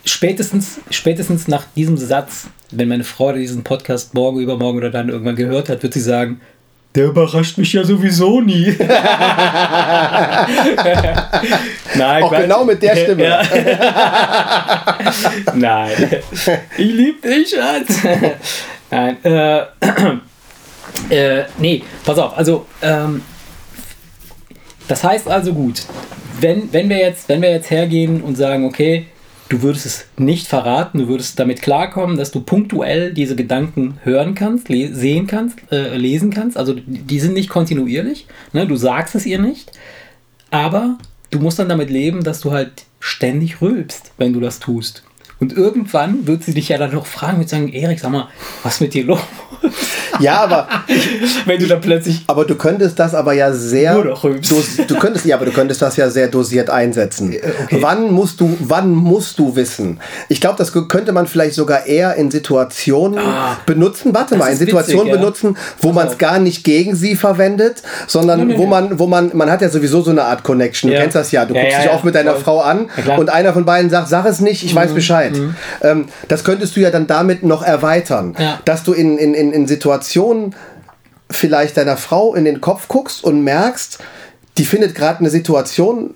spätestens, spätestens nach diesem Satz, wenn meine Frau diesen Podcast morgen, übermorgen oder dann irgendwann gehört hat, wird sie sagen, der überrascht mich ja sowieso nie. Nein, Auch genau mit der Stimme. Ja. Nein. Ich lieb dich, Schatz. Nein. Äh, äh, nee, pass auf. Also, ähm, das heißt also gut, wenn, wenn, wir jetzt, wenn wir jetzt hergehen und sagen, okay, du würdest es nicht verraten, du würdest damit klarkommen, dass du punktuell diese Gedanken hören kannst, sehen kannst, äh, lesen kannst. Also die die sind nicht kontinuierlich, ne? du sagst es ihr nicht, aber du musst dann damit leben, dass du halt ständig rülpst, wenn du das tust. Und irgendwann wird sie dich ja dann noch fragen und sagen, Erik, sag mal, was mit dir los? Ja, aber, wenn du dann plötzlich aber du könntest das aber ja sehr. Nur noch dos- du könntest, ja, aber du könntest das ja sehr dosiert einsetzen. okay. Wann musst du, wann musst du wissen? Ich glaube, das könnte man vielleicht sogar eher in Situationen benutzen. Warte mal, in witzig, Situationen ja. benutzen, wo man es gar nicht gegen sie verwendet, sondern Nein, nein, wo man, wo man, man hat ja sowieso so eine Art Connection. Du Ja. kennst das ja. Du Ja, guckst ja, dich ja, oft mit deiner. Frau an. Mhm, und einer von beiden sagt, sag es nicht, ich weiß Bescheid. Ähm, das könntest du ja dann damit noch erweitern, Ja. dass du in, in, in, in Situationen vielleicht deiner Frau in den Kopf guckst und merkst, die findet gerade eine Situation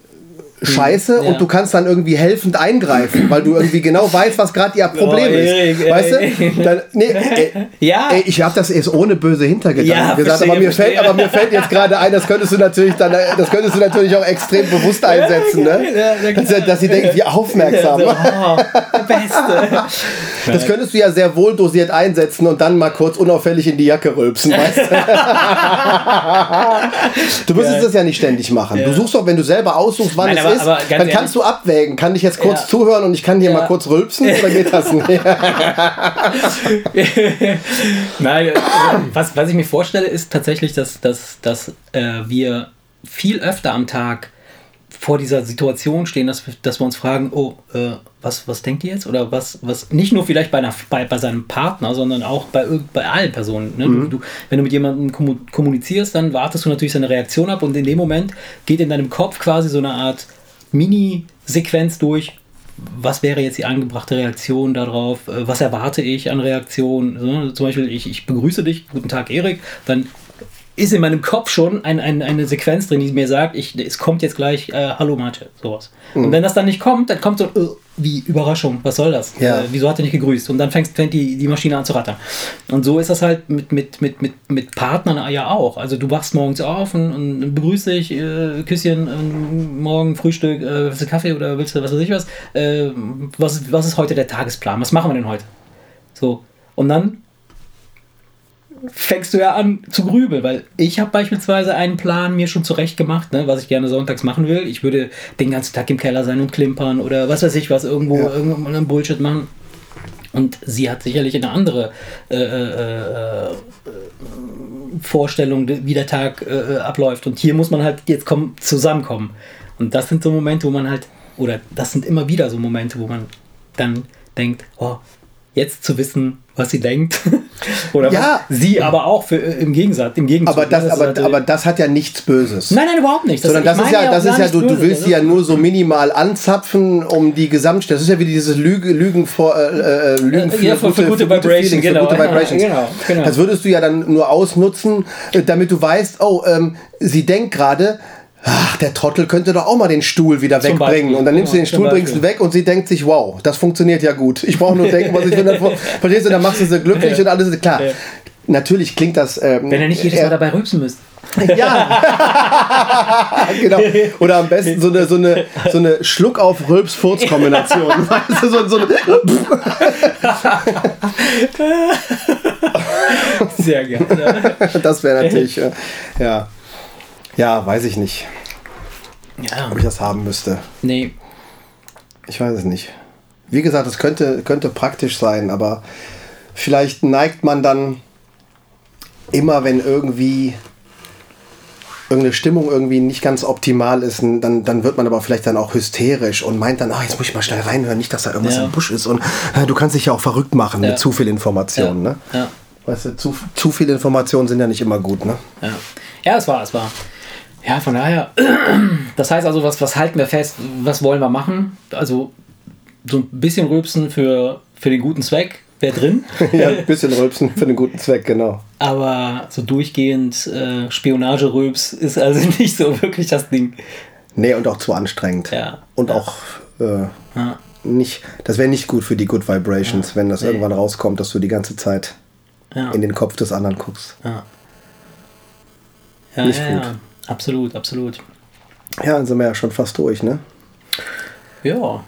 scheiße Mhm. Ja. und du kannst dann irgendwie helfend eingreifen, weil du irgendwie genau weißt, was gerade ihr Problem Oh, ist. Erik, weißt ey. du? Dann, nee, ey, Ja. ey, ich habe das erst ohne böse Hintergedanken Ja, gesagt, verstehe, aber mir, fällt, aber mir fällt jetzt gerade ein, das könntest du natürlich dann, das könntest du natürlich auch extrem bewusst einsetzen, ne? Dass, dass sie denken, wie aufmerksam. so, oh, Beste. Das könntest du ja sehr wohl dosiert einsetzen und dann mal kurz unauffällig in die Jacke rülpsen, weißt du? Du müsstest Ja. das ja nicht ständig machen. Du suchst doch, wenn du selber aussuchst, wann Nein, es ist, dann ehrlich- kannst du abwägen. Kann ich jetzt kurz Ja. zuhören und ich kann hier Ja. mal kurz rülpsen oder geht das nicht? Nein, was, was ich mir vorstelle, ist tatsächlich, dass, dass, dass äh, wir viel öfter am Tag vor dieser Situation stehen, dass wir, dass wir uns fragen, oh, äh, was, was denkt ihr jetzt? Oder was, was nicht nur vielleicht bei, einer, bei, bei seinem Partner, sondern auch bei, bei allen Personen. Ne? Du, du, wenn du mit jemandem kommu- kommunizierst, dann wartest du natürlich seine Reaktion ab und in dem Moment geht in deinem Kopf quasi so eine Art Mini-Sequenz durch. Was wäre jetzt die angebrachte Reaktion darauf? Äh, Was erwarte ich an Reaktion? So, zum Beispiel, ich, ich begrüße dich, guten Tag, Erik. Dann ist in meinem Kopf schon ein, ein, eine Sequenz drin, die mir sagt, ich, es kommt jetzt gleich, äh, hallo Mate, sowas. Mhm. Und wenn das dann nicht kommt, dann kommt so, äh, wie Überraschung, was soll das? Ja. Äh, wieso hat er nicht gegrüßt? Und dann fängt, fängt die, die Maschine an zu rattern. Und so ist das halt mit, mit, mit, mit, mit Partnern ja auch. Also du wachst morgens auf und, und begrüßt dich, äh, Küsschen, äh, morgen Frühstück, äh, willst du Kaffee oder willst du was weiß ich was? Äh, was, was ist heute der Tagesplan? Was machen wir denn heute? So. Und dann fängst du ja an zu grübeln, weil ich habe beispielsweise einen Plan mir schon zurecht gemacht, ne, was ich gerne sonntags machen will. Ich würde den ganzen Tag im Keller sein und klimpern oder was weiß ich was, irgendwo, Ja. irgendwo einen Bullshit machen. Und sie hat sicherlich eine andere äh, äh, äh, Vorstellung, wie der Tag äh, abläuft. Und hier muss man halt jetzt kommen, zusammenkommen. Und das sind so Momente, wo man halt, oder das sind immer wieder so Momente, wo man dann denkt, oh, jetzt zu wissen, was sie denkt. oder Ja. was sie aber auch für, äh, im Gegensatz, im Gegenzug. Aber das, aber, halt, äh, aber das hat ja nichts Böses. Nein, nein, überhaupt nicht. Sondern das ist ja, das ist ja, nichts du, du willst sie ja nur so minimal anzapfen, um die Gesamtstelle. Das ist ja wie dieses Lüge, Lügen vor äh, äh, Lügen Äh, ja, für- für gute Vibration, Feelings, genau. für gute Vibrations. Genau, genau. Das würdest du ja dann nur ausnutzen, äh, damit du weißt, oh, ähm, sie denkt gerade, ach, der Trottel könnte doch auch mal den Stuhl wieder Zum wegbringen. Beispiel. Und dann nimmst du den Stuhl, bringst ihn weg und sie denkt sich, wow, das funktioniert ja gut. Ich brauche nur denken, was ich will. Verstehst du, dann machst du sie glücklich und alles ist klar. Ja. Natürlich klingt das. Ähm, Wenn er nicht jedes äh, Mal dabei rülpsen müsst. ja. genau. Oder am besten so eine, so eine, so eine Schluck auf Rülps-Furz-Kombination. weißt du, so, so eine Sehr gerne. Das wäre natürlich, äh, ja. Ja, weiß ich nicht, Ja. ob ich das haben müsste. Nee. Ich weiß es nicht. Wie gesagt, es könnte, könnte praktisch sein, aber vielleicht neigt man dann immer, wenn irgendwie irgendeine Stimmung irgendwie nicht ganz optimal ist, dann, dann wird man aber vielleicht dann auch hysterisch und meint dann, ah, jetzt muss ich mal schnell reinhören, nicht, dass da irgendwas Ja. im Busch ist. Und äh, du kannst dich ja auch verrückt machen Ja. mit zu viel Information. Ne? Ja. Weißt du, zu, zu viel Informationen sind ja nicht immer gut. Ne? Ja, ja es war, es war. Ja, von daher, das heißt also, was, was halten wir fest, was wollen wir machen? Also so ein bisschen Rülpsen für, für den guten Zweck wäre drin, ja, ein bisschen rülpsen für den guten Zweck, genau. aber so durchgehend äh, Spionagerülps ist also nicht so wirklich das Ding. Nee, und auch zu anstrengend. Ja. Und auch äh, Ja, nicht, das wäre nicht gut für die Good Vibrations, wenn das Nee. irgendwann rauskommt, dass du die ganze Zeit ja, in den Kopf des anderen guckst. ja. Ja, Nicht ja, gut. Ja, absolut, absolut. Ja, dann sind wir ja schon fast durch, ne? Ja,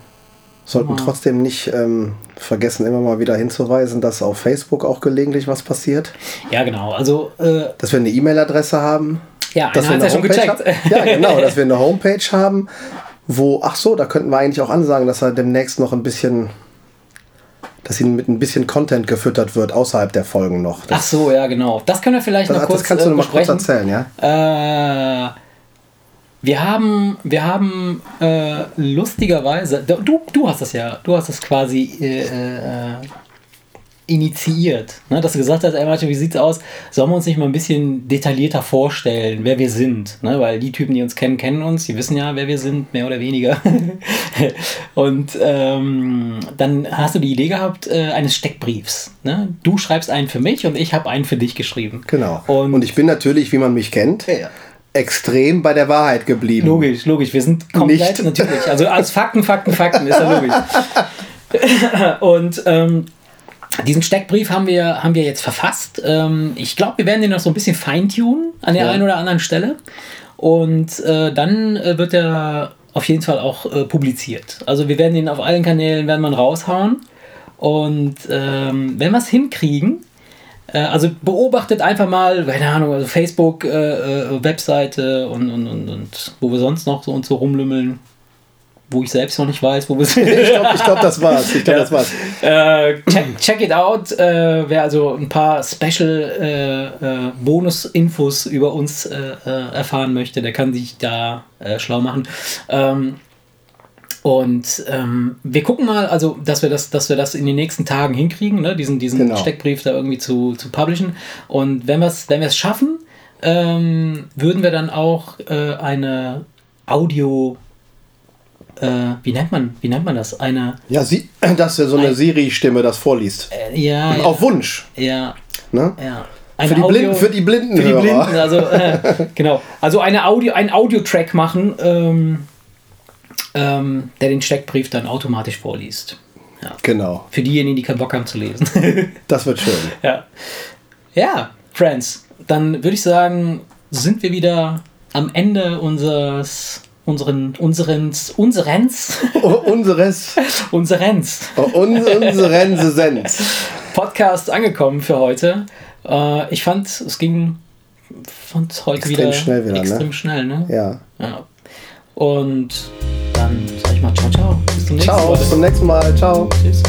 Sollten trotzdem nicht ähm, vergessen, immer mal wieder hinzuweisen, dass auf Facebook auch gelegentlich was passiert. ja genau. Also, äh, Dass wir eine E-Mail-Adresse haben. ja, dass wir hat ja eine schon Homepage gecheckt. haben. Ja, genau, dass wir eine Homepage haben, wo, ach so, da könnten wir eigentlich auch ansagen, dass er demnächst noch ein bisschen, dass ihn mit ein bisschen Content gefüttert wird, außerhalb der Folgen noch. Ach Das, so, ja, genau. Das können wir vielleicht das, noch kurz das kannst du äh, noch mal kurz erzählen, ja? Äh, wir haben, wir haben äh, lustigerweise, du, du hast das ja, du hast das quasi äh, äh, initiiert, ne? dass du gesagt hast, ey Martin, wie sieht's aus? Sollen wir uns nicht mal ein bisschen detaillierter vorstellen, wer wir sind? Ne? Weil die Typen, die uns kennen, kennen uns, die wissen ja, wer wir sind, mehr oder weniger. Und ähm, dann hast du die Idee gehabt äh, eines Steckbriefs. Ne? Du schreibst einen für mich und ich habe einen für dich geschrieben. Genau. Und, Und, ich bin natürlich, wie man mich kennt, Ja. extrem bei der Wahrheit geblieben. Logisch, logisch. Wir sind komplett, Nicht. natürlich. Also als Fakten, Fakten, Fakten ist ja logisch. Und ähm, diesen Steckbrief haben wir, haben wir jetzt verfasst. Ähm, ich glaube, wir werden den noch so ein bisschen feintunen an der Ja. einen oder anderen Stelle. Und äh, dann äh, wird er auf jeden Fall auch äh, publiziert. Also wir werden ihn auf allen Kanälen werden man raushauen. Und ähm, wenn wir es hinkriegen, äh, also beobachtet einfach mal, keine Ahnung, also Facebook, äh, äh, Webseite und, und, und, und wo wir sonst noch so und so rumlümmeln, wo ich selbst noch nicht weiß, wo wir sind. Ich glaube, glaub, das war's. Ich glaube, das war's. Äh, check, check it out. Äh, wer also ein paar Special äh, äh, Bonus-Infos über uns äh, äh, erfahren möchte, der kann sich da schlau machen. Ähm, und ähm, wir gucken mal, also dass wir das, dass wir das in den nächsten Tagen hinkriegen, ne? diesen, diesen Genau. Steckbrief da irgendwie zu, zu publishen. Und wenn wir es wenn schaffen, ähm, würden wir dann auch eine Audio äh, wie nennt man wie nennt man das eine Ja, sie, dass so eine Siri-Stimme das vorliest. äh, ja, ja Auf Wunsch. Ja, Ne? ja. Für die, Blinden, für die blinden für die. Blinden, also äh, genau. Also eine Audio, ein Audiotrack machen, ähm, ähm, der den Steckbrief dann automatisch vorliest. Ja. Genau, Für diejenigen, die keinen Bock haben zu lesen. das wird schön. ja. ja, Friends, dann würde ich sagen, sind wir wieder am Ende unseres unseren unserens unserens Unseres, unserens o- un, unseren Sens. Podcast angekommen für heute. Äh, ich fand, es ging fand heute Extrem wieder schnell wieder, ne? extrem schnell, ne? Ja. Ja. Und dann sag ich mal ciao, ciao. Bis zum nächsten Ciao, Mal. bis zum nächsten Mal. Ciao. Tschüss.